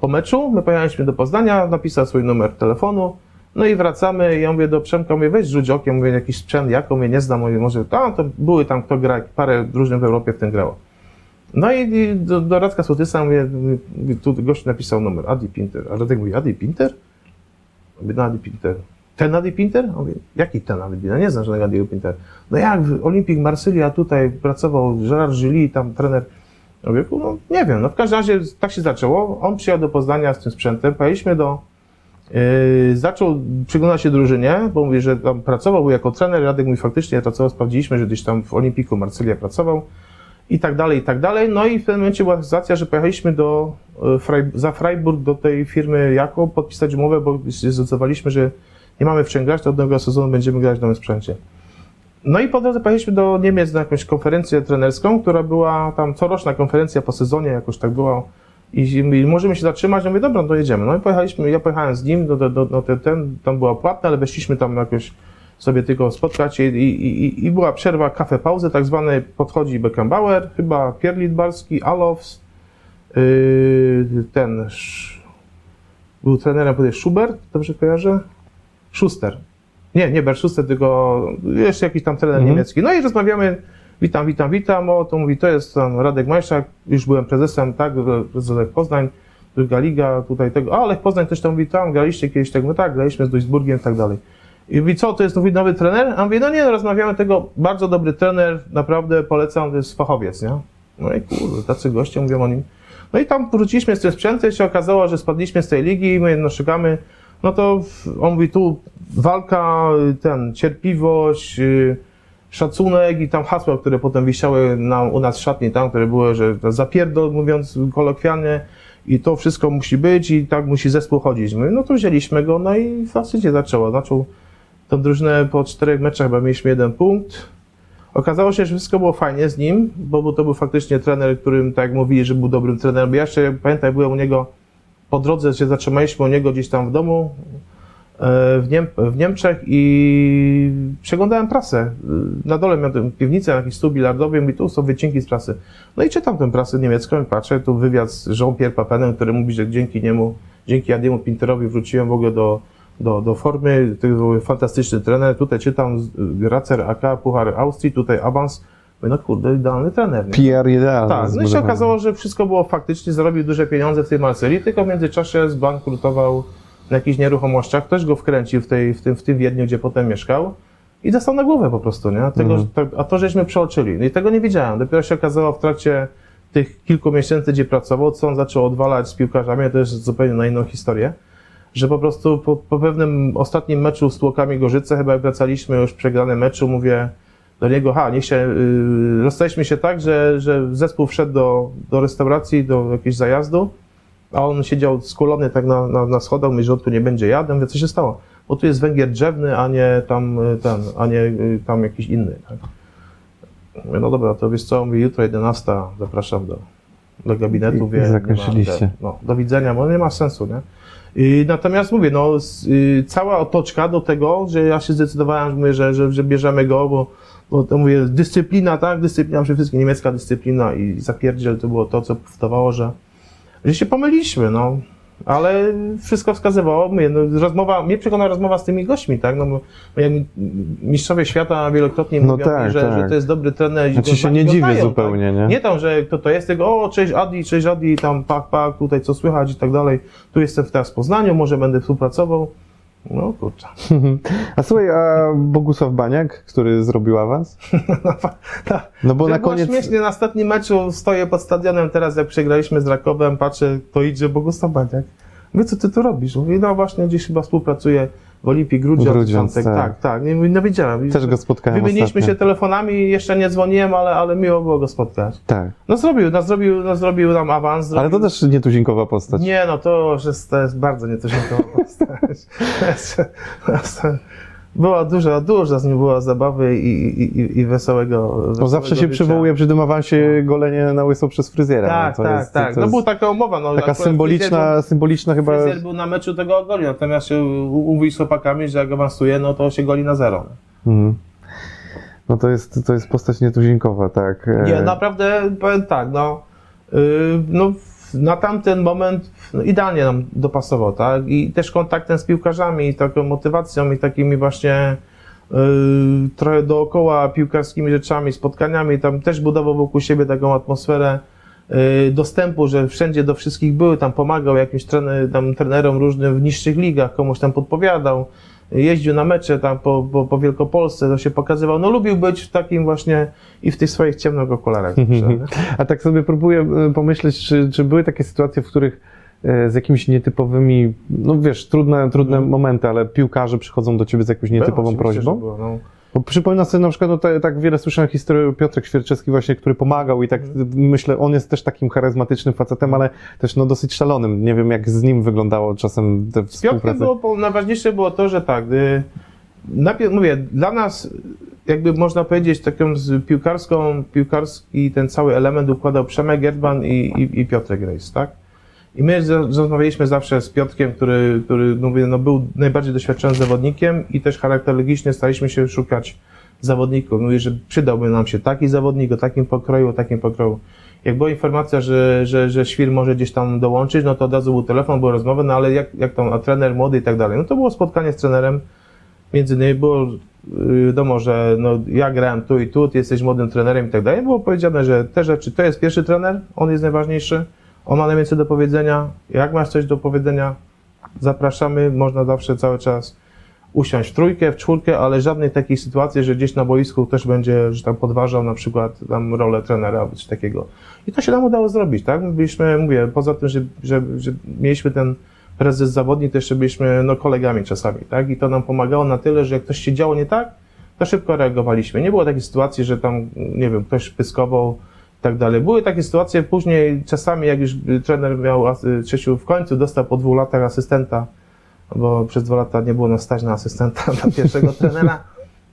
B: po meczu, my pojechaliśmy do Poznania, napisał swój numer telefonu, no i wracamy, ja mówię do Przemka, mówię, weź rzuć okiem, mówię, jakiś sprzęt, Jako, mówię, nie znam, mówię, może, a, to były tam, kto gra, parę różnych w Europie w tym grało. No i do, do Radka Sotysa mówię, mówię, tu gość napisał numer, Adi Pinter. A Radek mówi, Adi Pinter? Mówię, no Adi Pinter. Ten Adi Pinter? On mówi, jaki ten Adi Pinter? Nie znam żadnego Adiego Pinter. No jak, Olimpik Marsylia tutaj pracował Gerard Gilly, tam trener. Ja no nie wiem, no w każdym razie tak się zaczęło. On przyjechał do Poznania z tym sprzętem, pojechaliśmy do, yy, zaczął przyglądać się drużynie, bo mówi, że tam pracował, był jako trener, Radek mówi, faktycznie pracował, sprawdziliśmy, że gdzieś tam w Olimpiku Marsylia pracował i tak dalej, i tak dalej. No i w pewnym momencie była sytuacja, że pojechaliśmy do, Frei- za Freiburg do tej firmy Jako podpisać umowę, bo zdecydowaliśmy, że nie mamy w to od nowego sezonu będziemy grać w nowym sprzęcie. No i po drodze pojechaliśmy do Niemiec na jakąś konferencję trenerską, która była tam coroczna konferencja po sezonie, jakoś tak była. I, i możemy się zatrzymać, ja mówię, dobra, to jedziemy. No i pojechaliśmy, ja pojechałem z nim, do, do, do, do ten, ten, tam była płatna, ale weszliśmy tam jakoś sobie tylko spotkać i, i, i, i była przerwa, kafę, pauzę tak zwane, podchodzi Beckenbauer, chyba Pierre Lidbarski, Alofs, yy, ten, Sz- był trenerem Schubert, dobrze kojarzę? Schuster. Nie, nie Bert Schuster, tylko jeszcze jakiś tam trener
A: Mhm.
B: niemiecki. No i rozmawiamy, witam, witam, witam, o, to mówi, to jest tam Radek Majszak, już byłem prezesem, tak, z Lech Poznań, druga liga, tutaj tego, a Lech Poznań też tam mówi, tam graliście kiedyś, tak, no tak, graliśmy z Duisburgiem i tak dalej. I mówi, co, to jest mówi, nowy trener? A mówi, no nie, no, rozmawiamy tego, bardzo dobry trener, naprawdę polecam, to jest fachowiec, nie? No i kurde, tacy goście mówią o nim. No i tam wróciliśmy z tym sprzętem, się okazało, że spadliśmy z tej ligi, my no szukamy, no to on mówi, tu walka, y, ten, cierpliwość, y, szacunek i tam hasła, które potem wisiały na, u nas w szatni, tam, które były, że zapierdol, mówiąc kolokwialnie, i to wszystko musi być i tak musi zespół chodzić. My, no to wzięliśmy go, no i w zasadzie zaczęło. Zaczął tą drużynę po czterech meczach, chyba mieliśmy jeden punkt. Okazało się, że wszystko było fajnie z nim, bo to był faktycznie trener, którym, tak mówili, że był dobrym trenerem. Ja jeszcze pamiętam, byłem u niego po drodze, się zatrzymaliśmy u niego gdzieś tam w domu e, w, Niem w Niemczech i przeglądałem prasę. Na dole miałem piwnicę, jakiś stół bilardowy i tu są wycinki z prasy. No i czytam tę prasę niemiecką i patrzę, tu wywiad z Jean-Pierre Papenem, który mówi, że dzięki niemu, dzięki Adiemu Pinterowi wróciłem w ogóle do, do, do formy. To był fantastyczny trener. Tutaj czytam Racer AK, Puchar Austrii, tutaj awans. Mówię, No kurde, idealny trener. Nie?
A: PR idealny.
B: Tak, no i się okazało, że wszystko było faktycznie, zarobił duże pieniądze w tej Marsyli, tylko w międzyczasie zbankrutował na jakichś nieruchomościach, ktoś go wkręcił w, tej, w, tym, w tym Wiedniu, gdzie potem mieszkał i dostał na głowę po prostu, nie? Tego,
A: Mhm.
B: to, a to żeśmy przeoczyli. No i tego nie wiedziałem. Dopiero się okazało w trakcie tych kilku miesięcy, gdzie pracował, co on zaczął odwalać z piłkarzami, to jest zupełnie na inną historię, że po prostu po, po pewnym ostatnim meczu z Tłokami Gorzyce, chyba jak wracaliśmy już przegrany meczu, mówię do niego, ha, niech się, yy, rozstaliśmy się tak, że, że zespół wszedł do, do restauracji, do jakiegoś zajazdu, a on siedział skulony tak na, na, na schodach, mówi, że on tu nie będzie jadł, mówię, co się stało? Bo tu jest węgier drzewny, a nie tam y, ten, a nie y, tam jakiś inny. Tak? Mówię, no dobra, to wiesz co, mówi, jutro 11, zapraszam do, do gabinetu.
A: I-
B: wie, nie ma-
A: zakończyliście.
B: no, do widzenia, bo nie ma sensu, nie? I natomiast mówię, no, y, cała otoczka do tego, że ja się zdecydowałem, że, mówię, że, że, że bierzemy go, bo, bo to mówię, dyscyplina, tak, dyscyplina przede wszystkim, niemiecka dyscyplina i zapierdziel to było to, co powstawało, że, że się pomyliliśmy, no. Ale wszystko wskazywało, mówię, no, rozmowa, mnie przekonała rozmowa z tymi gośćmi, tak, no, bo jak mi- mistrzowie świata wielokrotnie
A: No
B: mówią,
A: tak,
B: że,
A: tak.
B: że to jest dobry trener. i
A: Znaczy
B: go
A: się nie dziwię
B: znają,
A: zupełnie,
B: tak?
A: nie?
B: Nie tam, że kto to jest, tego, o, cześć Adi, cześć Adi, tam pak, pak, tutaj co słychać i tak dalej. Tu jestem teraz w Poznaniu, może będę współpracował. No kurczę. [LAUGHS]
A: A słuchaj, a Bogusław Baniak, który zrobił awans? [LAUGHS] No bo
B: Że
A: na koniec...
B: śmiesznie, na ostatnim meczu stoję pod stadionem, teraz jak przegraliśmy z Rakowem, patrzę, to idzie Bogusław Baniak. Mówię, co ty tu robisz? Mówi, no właśnie gdzieś chyba współpracuję w Olimpii Grudziądz.
A: Grudziądz,
B: tak,
A: tak.
B: tak, tak. Nie, no wiedziałem.
A: Też go spotkałem
B: Wymieniliśmy
A: ostatnio.
B: się telefonami, jeszcze nie dzwoniłem, ale, ale miło było go spotkać.
A: Tak.
B: No zrobił, no zrobił, no zrobił nam awans.
A: Ale to
B: zrobił-
A: też nietuzinkowa postać.
B: Nie, no to już jest, to jest bardzo nietuzinkowa [LAUGHS] postać. Była duża, duża z nim była zabawy i, i, i, wesołego, wesołego
A: zawsze się
B: życia.
A: przywołuje przy tym awansie golenie na łyso przez fryzjera.
B: Tak,
A: no,
B: tak,
A: jest,
B: tak. No była taka umowa. No,
A: taka symboliczna, symboliczna chyba...
B: Fryzjer, był na meczu tego ogolił, natomiast się umówił z chłopakami, że jak awansuje, no to się goli na zero.
A: Mhm. No to jest, to jest postać nietuzinkowa, tak. E,
B: Nie, naprawdę powiem tak, no, yy, no na tamten moment no, idealnie nam dopasował, tak? I też kontaktem z piłkarzami, i taką motywacją i takimi właśnie yy, trochę dookoła piłkarskimi rzeczami, spotkaniami, tam też budował wokół siebie taką atmosferę yy, dostępu, że wszędzie do wszystkich były, tam pomagał jakimś trener, tam trenerom różnym w niższych ligach, komuś tam podpowiadał, jeździł na mecze tam po, po, po Wielkopolsce, to się pokazywał, no lubił być w takim właśnie i w tych swoich ciemnych okularach. [LAUGHS]
A: A tak sobie próbuję e, pomyśleć, czy, czy były takie sytuacje, w których e, z jakimiś nietypowymi, no wiesz, trudne, trudne momenty, ale piłkarze przychodzą do ciebie z jakąś nietypową
B: Było,
A: prośbą?
B: było, no.
A: Bo przypominam sobie na przykład, no, te, tak wiele słyszałem historię Piotrek Świerczewski właśnie, który pomagał i tak
B: Mhm.
A: myślę, on jest też takim charyzmatycznym facetem, ale też no dosyć szalonym. Nie wiem, jak z nim wyglądało czasem te współprace.
B: było, najważniejsze było to, że tak, gdy, najpierw mówię, dla nas jakby można powiedzieć taką z piłkarską, piłkarski ten cały element układał Przemek Gerdman i, i, i Piotrek Rejs, tak? I my rozmawialiśmy zawsze z Piotrkiem, który, który mówię, no był najbardziej doświadczonym zawodnikiem i też charakterologicznie staraliśmy się szukać zawodników. Mówi, że przydałby nam się taki zawodnik o takim pokroju, o takim pokroju. Jak była informacja, że, że, że Świr może gdzieś tam dołączyć, no to od razu był telefon, były rozmowy, no ale jak, jak tam, a trener młody i tak dalej. No to było spotkanie z trenerem, między innymi było yy, wiadomo, że no, ja grałem tu i tu, ty jesteś młodym trenerem i tak dalej. Było powiedziane, że te rzeczy, to jest pierwszy trener, on jest najważniejszy, on ma najwięcej do powiedzenia. Jak masz coś do powiedzenia, zapraszamy, można zawsze cały czas usiąść w trójkę, w czwórkę, ale żadnej takiej sytuacji, że gdzieś na boisku ktoś będzie, że tam podważał na przykład tam rolę trenera coś takiego. I to się nam udało zrobić, tak? My byliśmy, mówię, poza tym, że, że, że mieliśmy ten prezes zawodnik, to jeszcze byliśmy no, kolegami czasami, tak? I to nam pomagało na tyle, że jak coś się działo nie tak, to szybko reagowaliśmy. Nie było takiej sytuacji, że tam, nie wiem, ktoś pyskował tak dalej. Były takie sytuacje później, czasami jak już trener miał, Czesiu w końcu dostał po dwóch latach asystenta, bo przez dwa lata nie było nas stać na asystenta, [LAUGHS] na pierwszego trenera.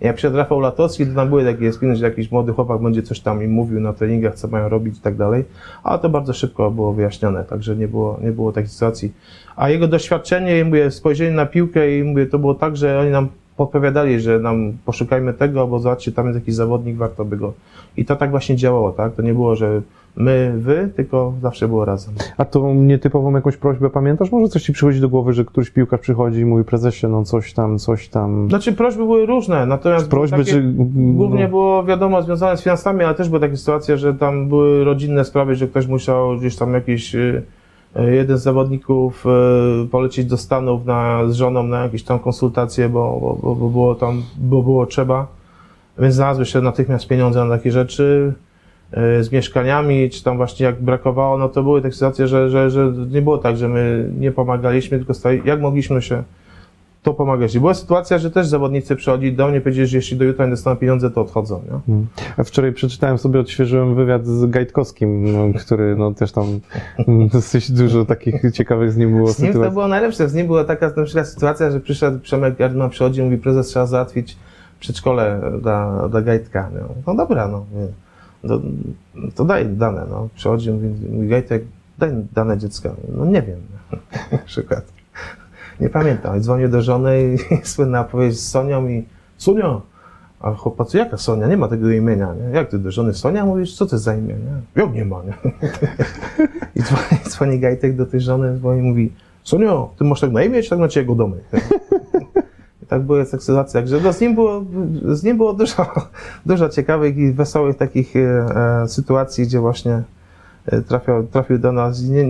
B: Jak przyszedł Rafał Latowski, to tam były takie spiny, że jakiś młody chłopak będzie coś tam im mówił na treningach, co mają robić i tak dalej, ale to bardzo szybko było wyjaśnione, także nie było, nie było takiej sytuacji. A jego doświadczenie, i mówię, spojrzenie na piłkę i mówię, to było tak, że oni nam podpowiadali, że nam poszukajmy tego, bo zobaczcie, tam jest jakiś zawodnik, warto by go. I to tak właśnie działało, tak? To nie było, że my, wy, tylko zawsze było razem.
A: A tą nietypową jakąś prośbę pamiętasz? Może coś ci przychodzi do głowy, że któryś piłkarz przychodzi i mówi prezesie, no coś tam, coś tam.
B: Znaczy prośby były różne, natomiast
A: prośby,
B: takie,
A: czy...
B: głównie
A: no,
B: było wiadomo związane z finansami, ale też były takie sytuacje, że tam były rodzinne sprawy, że ktoś musiał gdzieś tam jakiś y, jeden z zawodników y, polecieć do Stanów na, z żoną na jakieś tam konsultacje, bo, bo, bo, było tam, bo było trzeba. Więc znalazły się natychmiast pieniądze na takie rzeczy y, z mieszkaniami, czy tam właśnie jak brakowało, no to były takie sytuacje, że, że, że nie było tak, że my nie pomagaliśmy, tylko stali, jak mogliśmy się to pomagać. I była sytuacja, że też zawodnicy przychodzili do mnie, powiedzieli, że jeśli do jutra nie dostaną pieniądze, to odchodzą. Nie?
A: A Wczoraj przeczytałem sobie, odświeżyłem wywiad z Gajtkowskim, no, który no, też tam mm, [LAUGHS] dosyć dużo takich ciekawych z nim było
B: Z nim to
A: sytuacji.
B: było najlepsze. Z nim była taka na przykład sytuacja, że przyszedł Przemek Gardman, przychodzi i mówi, prezes trzeba załatwić przedszkole dla, dla Gajtka. No, no dobra, no. Nie. To, to daj dane, no. Przychodzi i mówi, mówi Gajtek, daj dane dziecka. No nie wiem. Na przykład. Nie pamiętam. I dzwonię do żony i [LAUGHS] słynna opowieść z Sonią i Sunio, a chłopacu, jaka Sonia? Nie ma tego imienia, nie? Jak ty do żony Sonia mówisz? Co to za imię, nie? Jak nie ma, nie? [LAUGHS] I dzwoni, [LAUGHS] dzwoni Gajtek do tej żony, i mówi Sonio, ty masz tak na imię, czy tak na ciebie domy? I tak były sytuacje, także no, z nim było, z nim było dużo, dużo ciekawych i wesołych takich e, e, sytuacji, gdzie właśnie trafił, trafił do nas nie,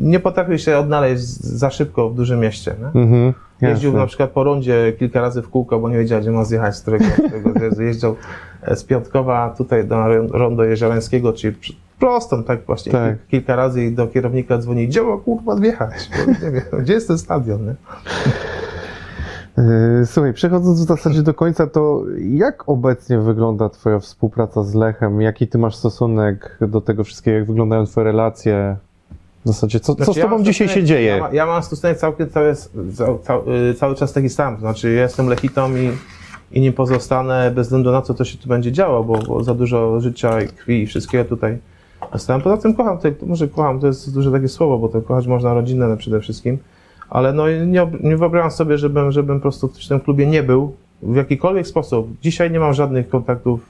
B: nie potrafił się odnaleźć za szybko w dużym mieście.
A: Mhm.
B: Jeździł na przykład po rondzie kilka razy w kółko, bo nie wiedział, gdzie ma zjechać, z którego, z którego. Jeździł e, z Piątkowa tutaj do rondo Jeziorańskiego, czyli prostą, tak właśnie,
A: Tak.
B: Kil- kilka razy i do kierownika dzwoni, gdzie ma kurwa wjechać? Bo nie wiem, gdzie jest ten stadion, nie?
A: Yy, Słuchaj, przechodząc w zasadzie do końca, to jak obecnie wygląda Twoja współpraca z Lechem? Jaki Ty masz stosunek do tego wszystkiego? Jak wyglądają Twoje relacje? W zasadzie, co, co z
B: Znaczy, ja
A: Tobą
B: mam
A: dzisiaj się dzieje?
B: Ja, ma, ja mam stosunek całkiem cały, cały, cały, cały czas taki sam. To Znaczy, ja jestem lechitą i, i nim pozostanę bez względu na to, co się tu będzie działo, bo, bo za dużo życia i krwi i wszystkiego tutaj dostałem. Poza tym kocham, to, może kocham, to jest duże takie słowo, bo to kochać można rodzinę przede wszystkim, ale no nie, nie wyobrażam sobie, żebym, żebym po prostu w tym klubie nie był w jakikolwiek sposób. Dzisiaj nie mam żadnych kontaktów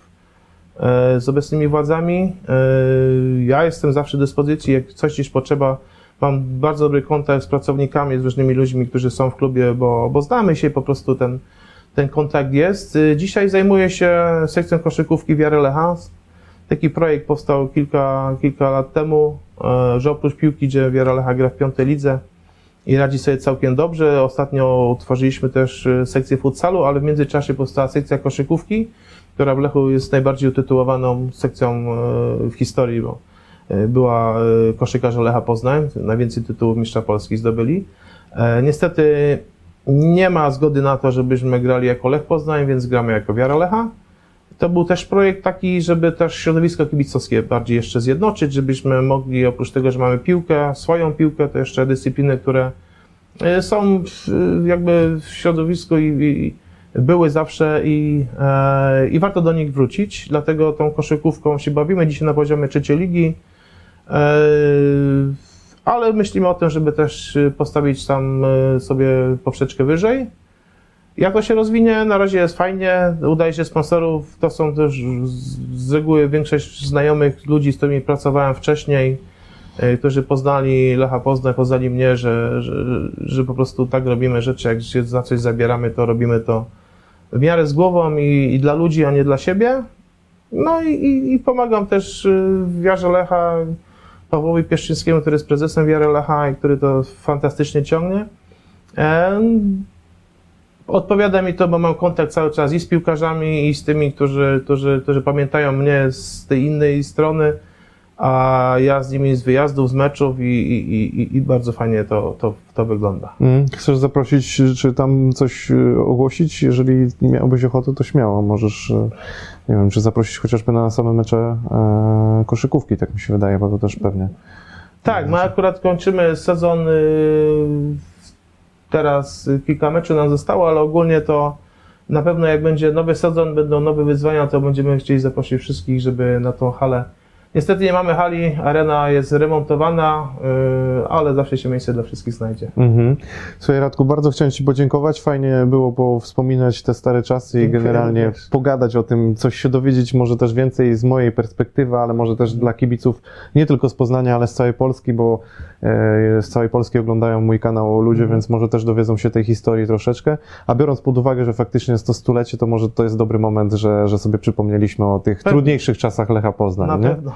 B: e, z obecnymi władzami. E, Ja jestem zawsze do dyspozycji, jak coś gdzieś potrzeba. Mam bardzo dobry kontakt z pracownikami, z różnymi ludźmi, którzy są w klubie, bo, bo znamy się po prostu ten, ten kontakt jest. E, Dzisiaj zajmuję się sekcją koszykówki Wiary Lecha. Taki projekt powstał kilka, kilka lat temu, że oprócz piłki, gdzie Wiara Lecha gra w piątej lidze i radzi sobie całkiem dobrze. Ostatnio utworzyliśmy też e, sekcję futsalu, ale w międzyczasie powstała sekcja koszykówki, która w Lechu jest najbardziej utytułowaną sekcją e, w historii, bo e, była koszykarze Lecha Poznań, najwięcej tytułów mistrza Polski zdobyli. E, Niestety nie ma zgody na to, żebyśmy grali jako Lech Poznań, więc gramy jako Wiara Lecha. To był też projekt taki, żeby też środowisko kibicowskie bardziej jeszcze zjednoczyć, żebyśmy mogli oprócz tego, że mamy piłkę, swoją piłkę, to jeszcze dyscypliny, które e, są jakby w środowisku i, i były zawsze i, e, i warto do nich wrócić. Dlatego tą koszykówką się bawimy dzisiaj na poziomie trzeciej ligi. E, ale myślimy o tym, żeby też postawić tam e, sobie poprzeczkę wyżej. Jak to się rozwinie, na razie jest fajnie, udaje się sponsorów, to są też z, reguły większość znajomych ludzi, z którymi pracowałem wcześniej, e, którzy poznali Lecha Poznań, poznali mnie, że, że, że po prostu tak robimy rzeczy, jak się za coś zabieramy, to robimy to w miarę z głową i, i dla ludzi, a nie dla siebie. No i, i, i pomagam też y, w Wiarze Lecha Pawłowi Pieszczyńskiemu, który jest prezesem Wiary Lecha i który to fantastycznie ciągnie. Em, Odpowiada mi to, bo mam kontakt cały czas i z piłkarzami, i z tymi, którzy, którzy, którzy pamiętają mnie z tej innej strony, a ja z nimi z wyjazdów, z meczów i, i, i, i bardzo fajnie to, to, to wygląda.
A: Mm, Chcesz zaprosić, czy tam coś y, ogłosić? Jeżeli miałbyś ochotę, to śmiało. Możesz, y, nie wiem, czy zaprosić chociażby na same mecze e, koszykówki, tak mi się wydaje, bo to też pewnie.
B: Tak, my akurat kończymy sezon. y, Teraz kilka meczów nam zostało, ale ogólnie to na pewno jak będzie nowy sezon, będą nowe wyzwania, to będziemy chcieli zaprosić wszystkich, żeby na tą halę. Niestety nie mamy hali, arena jest remontowana, y, ale zawsze się miejsce dla wszystkich znajdzie.
A: Mhm. Słuchaj, Radku, bardzo chciałem Ci podziękować. Fajnie było po wspominać te stare czasy i generalnie pogadać o tym, coś się dowiedzieć, może też więcej z mojej perspektywy, ale może też dla kibiców nie tylko z Poznania, ale z całej Polski, bo z całej Polski oglądają mój kanał ludzie,
B: Mhm.
A: więc może też dowiedzą się tej historii troszeczkę. A biorąc pod uwagę, że faktycznie jest to stulecie, to może to jest dobry moment, że, że sobie przypomnieliśmy o tych trudniejszych czasach Lecha Poznań.
B: Na
A: nie?
B: pewno.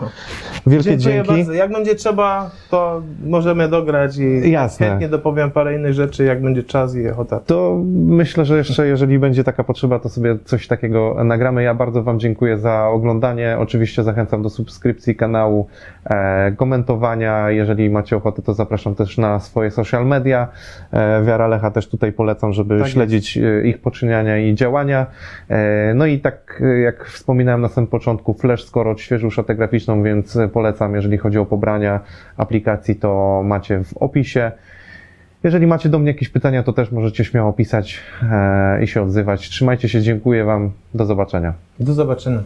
A: Wielkie
B: Dziękuję
A: dzięki.
B: bardzo. Jak będzie trzeba, to możemy dograć i
A: Jasne.
B: chętnie dopowiem parę innych rzeczy, jak będzie czas i ochota.
A: To myślę, że jeszcze, jeżeli będzie taka potrzeba, to sobie coś takiego nagramy. Ja bardzo Wam dziękuję za oglądanie. Oczywiście zachęcam do subskrypcji kanału, e, komentowania. Jeżeli macie ochotę, to zapraszam też na swoje social media. E, Wiara Lecha też tutaj polecam, żeby
B: Tak jest.
A: śledzić e, ich poczyniania i działania. E, no i tak, e, jak wspominałem na samym początku, Flash skoro odświeżył szatę graficzną, więc polecam, jeżeli chodzi o pobrania aplikacji, to macie w opisie. Jeżeli macie do mnie jakieś pytania, to też możecie śmiało pisać i się odzywać. Trzymajcie się, dziękuję Wam, do zobaczenia.
B: Do zobaczenia.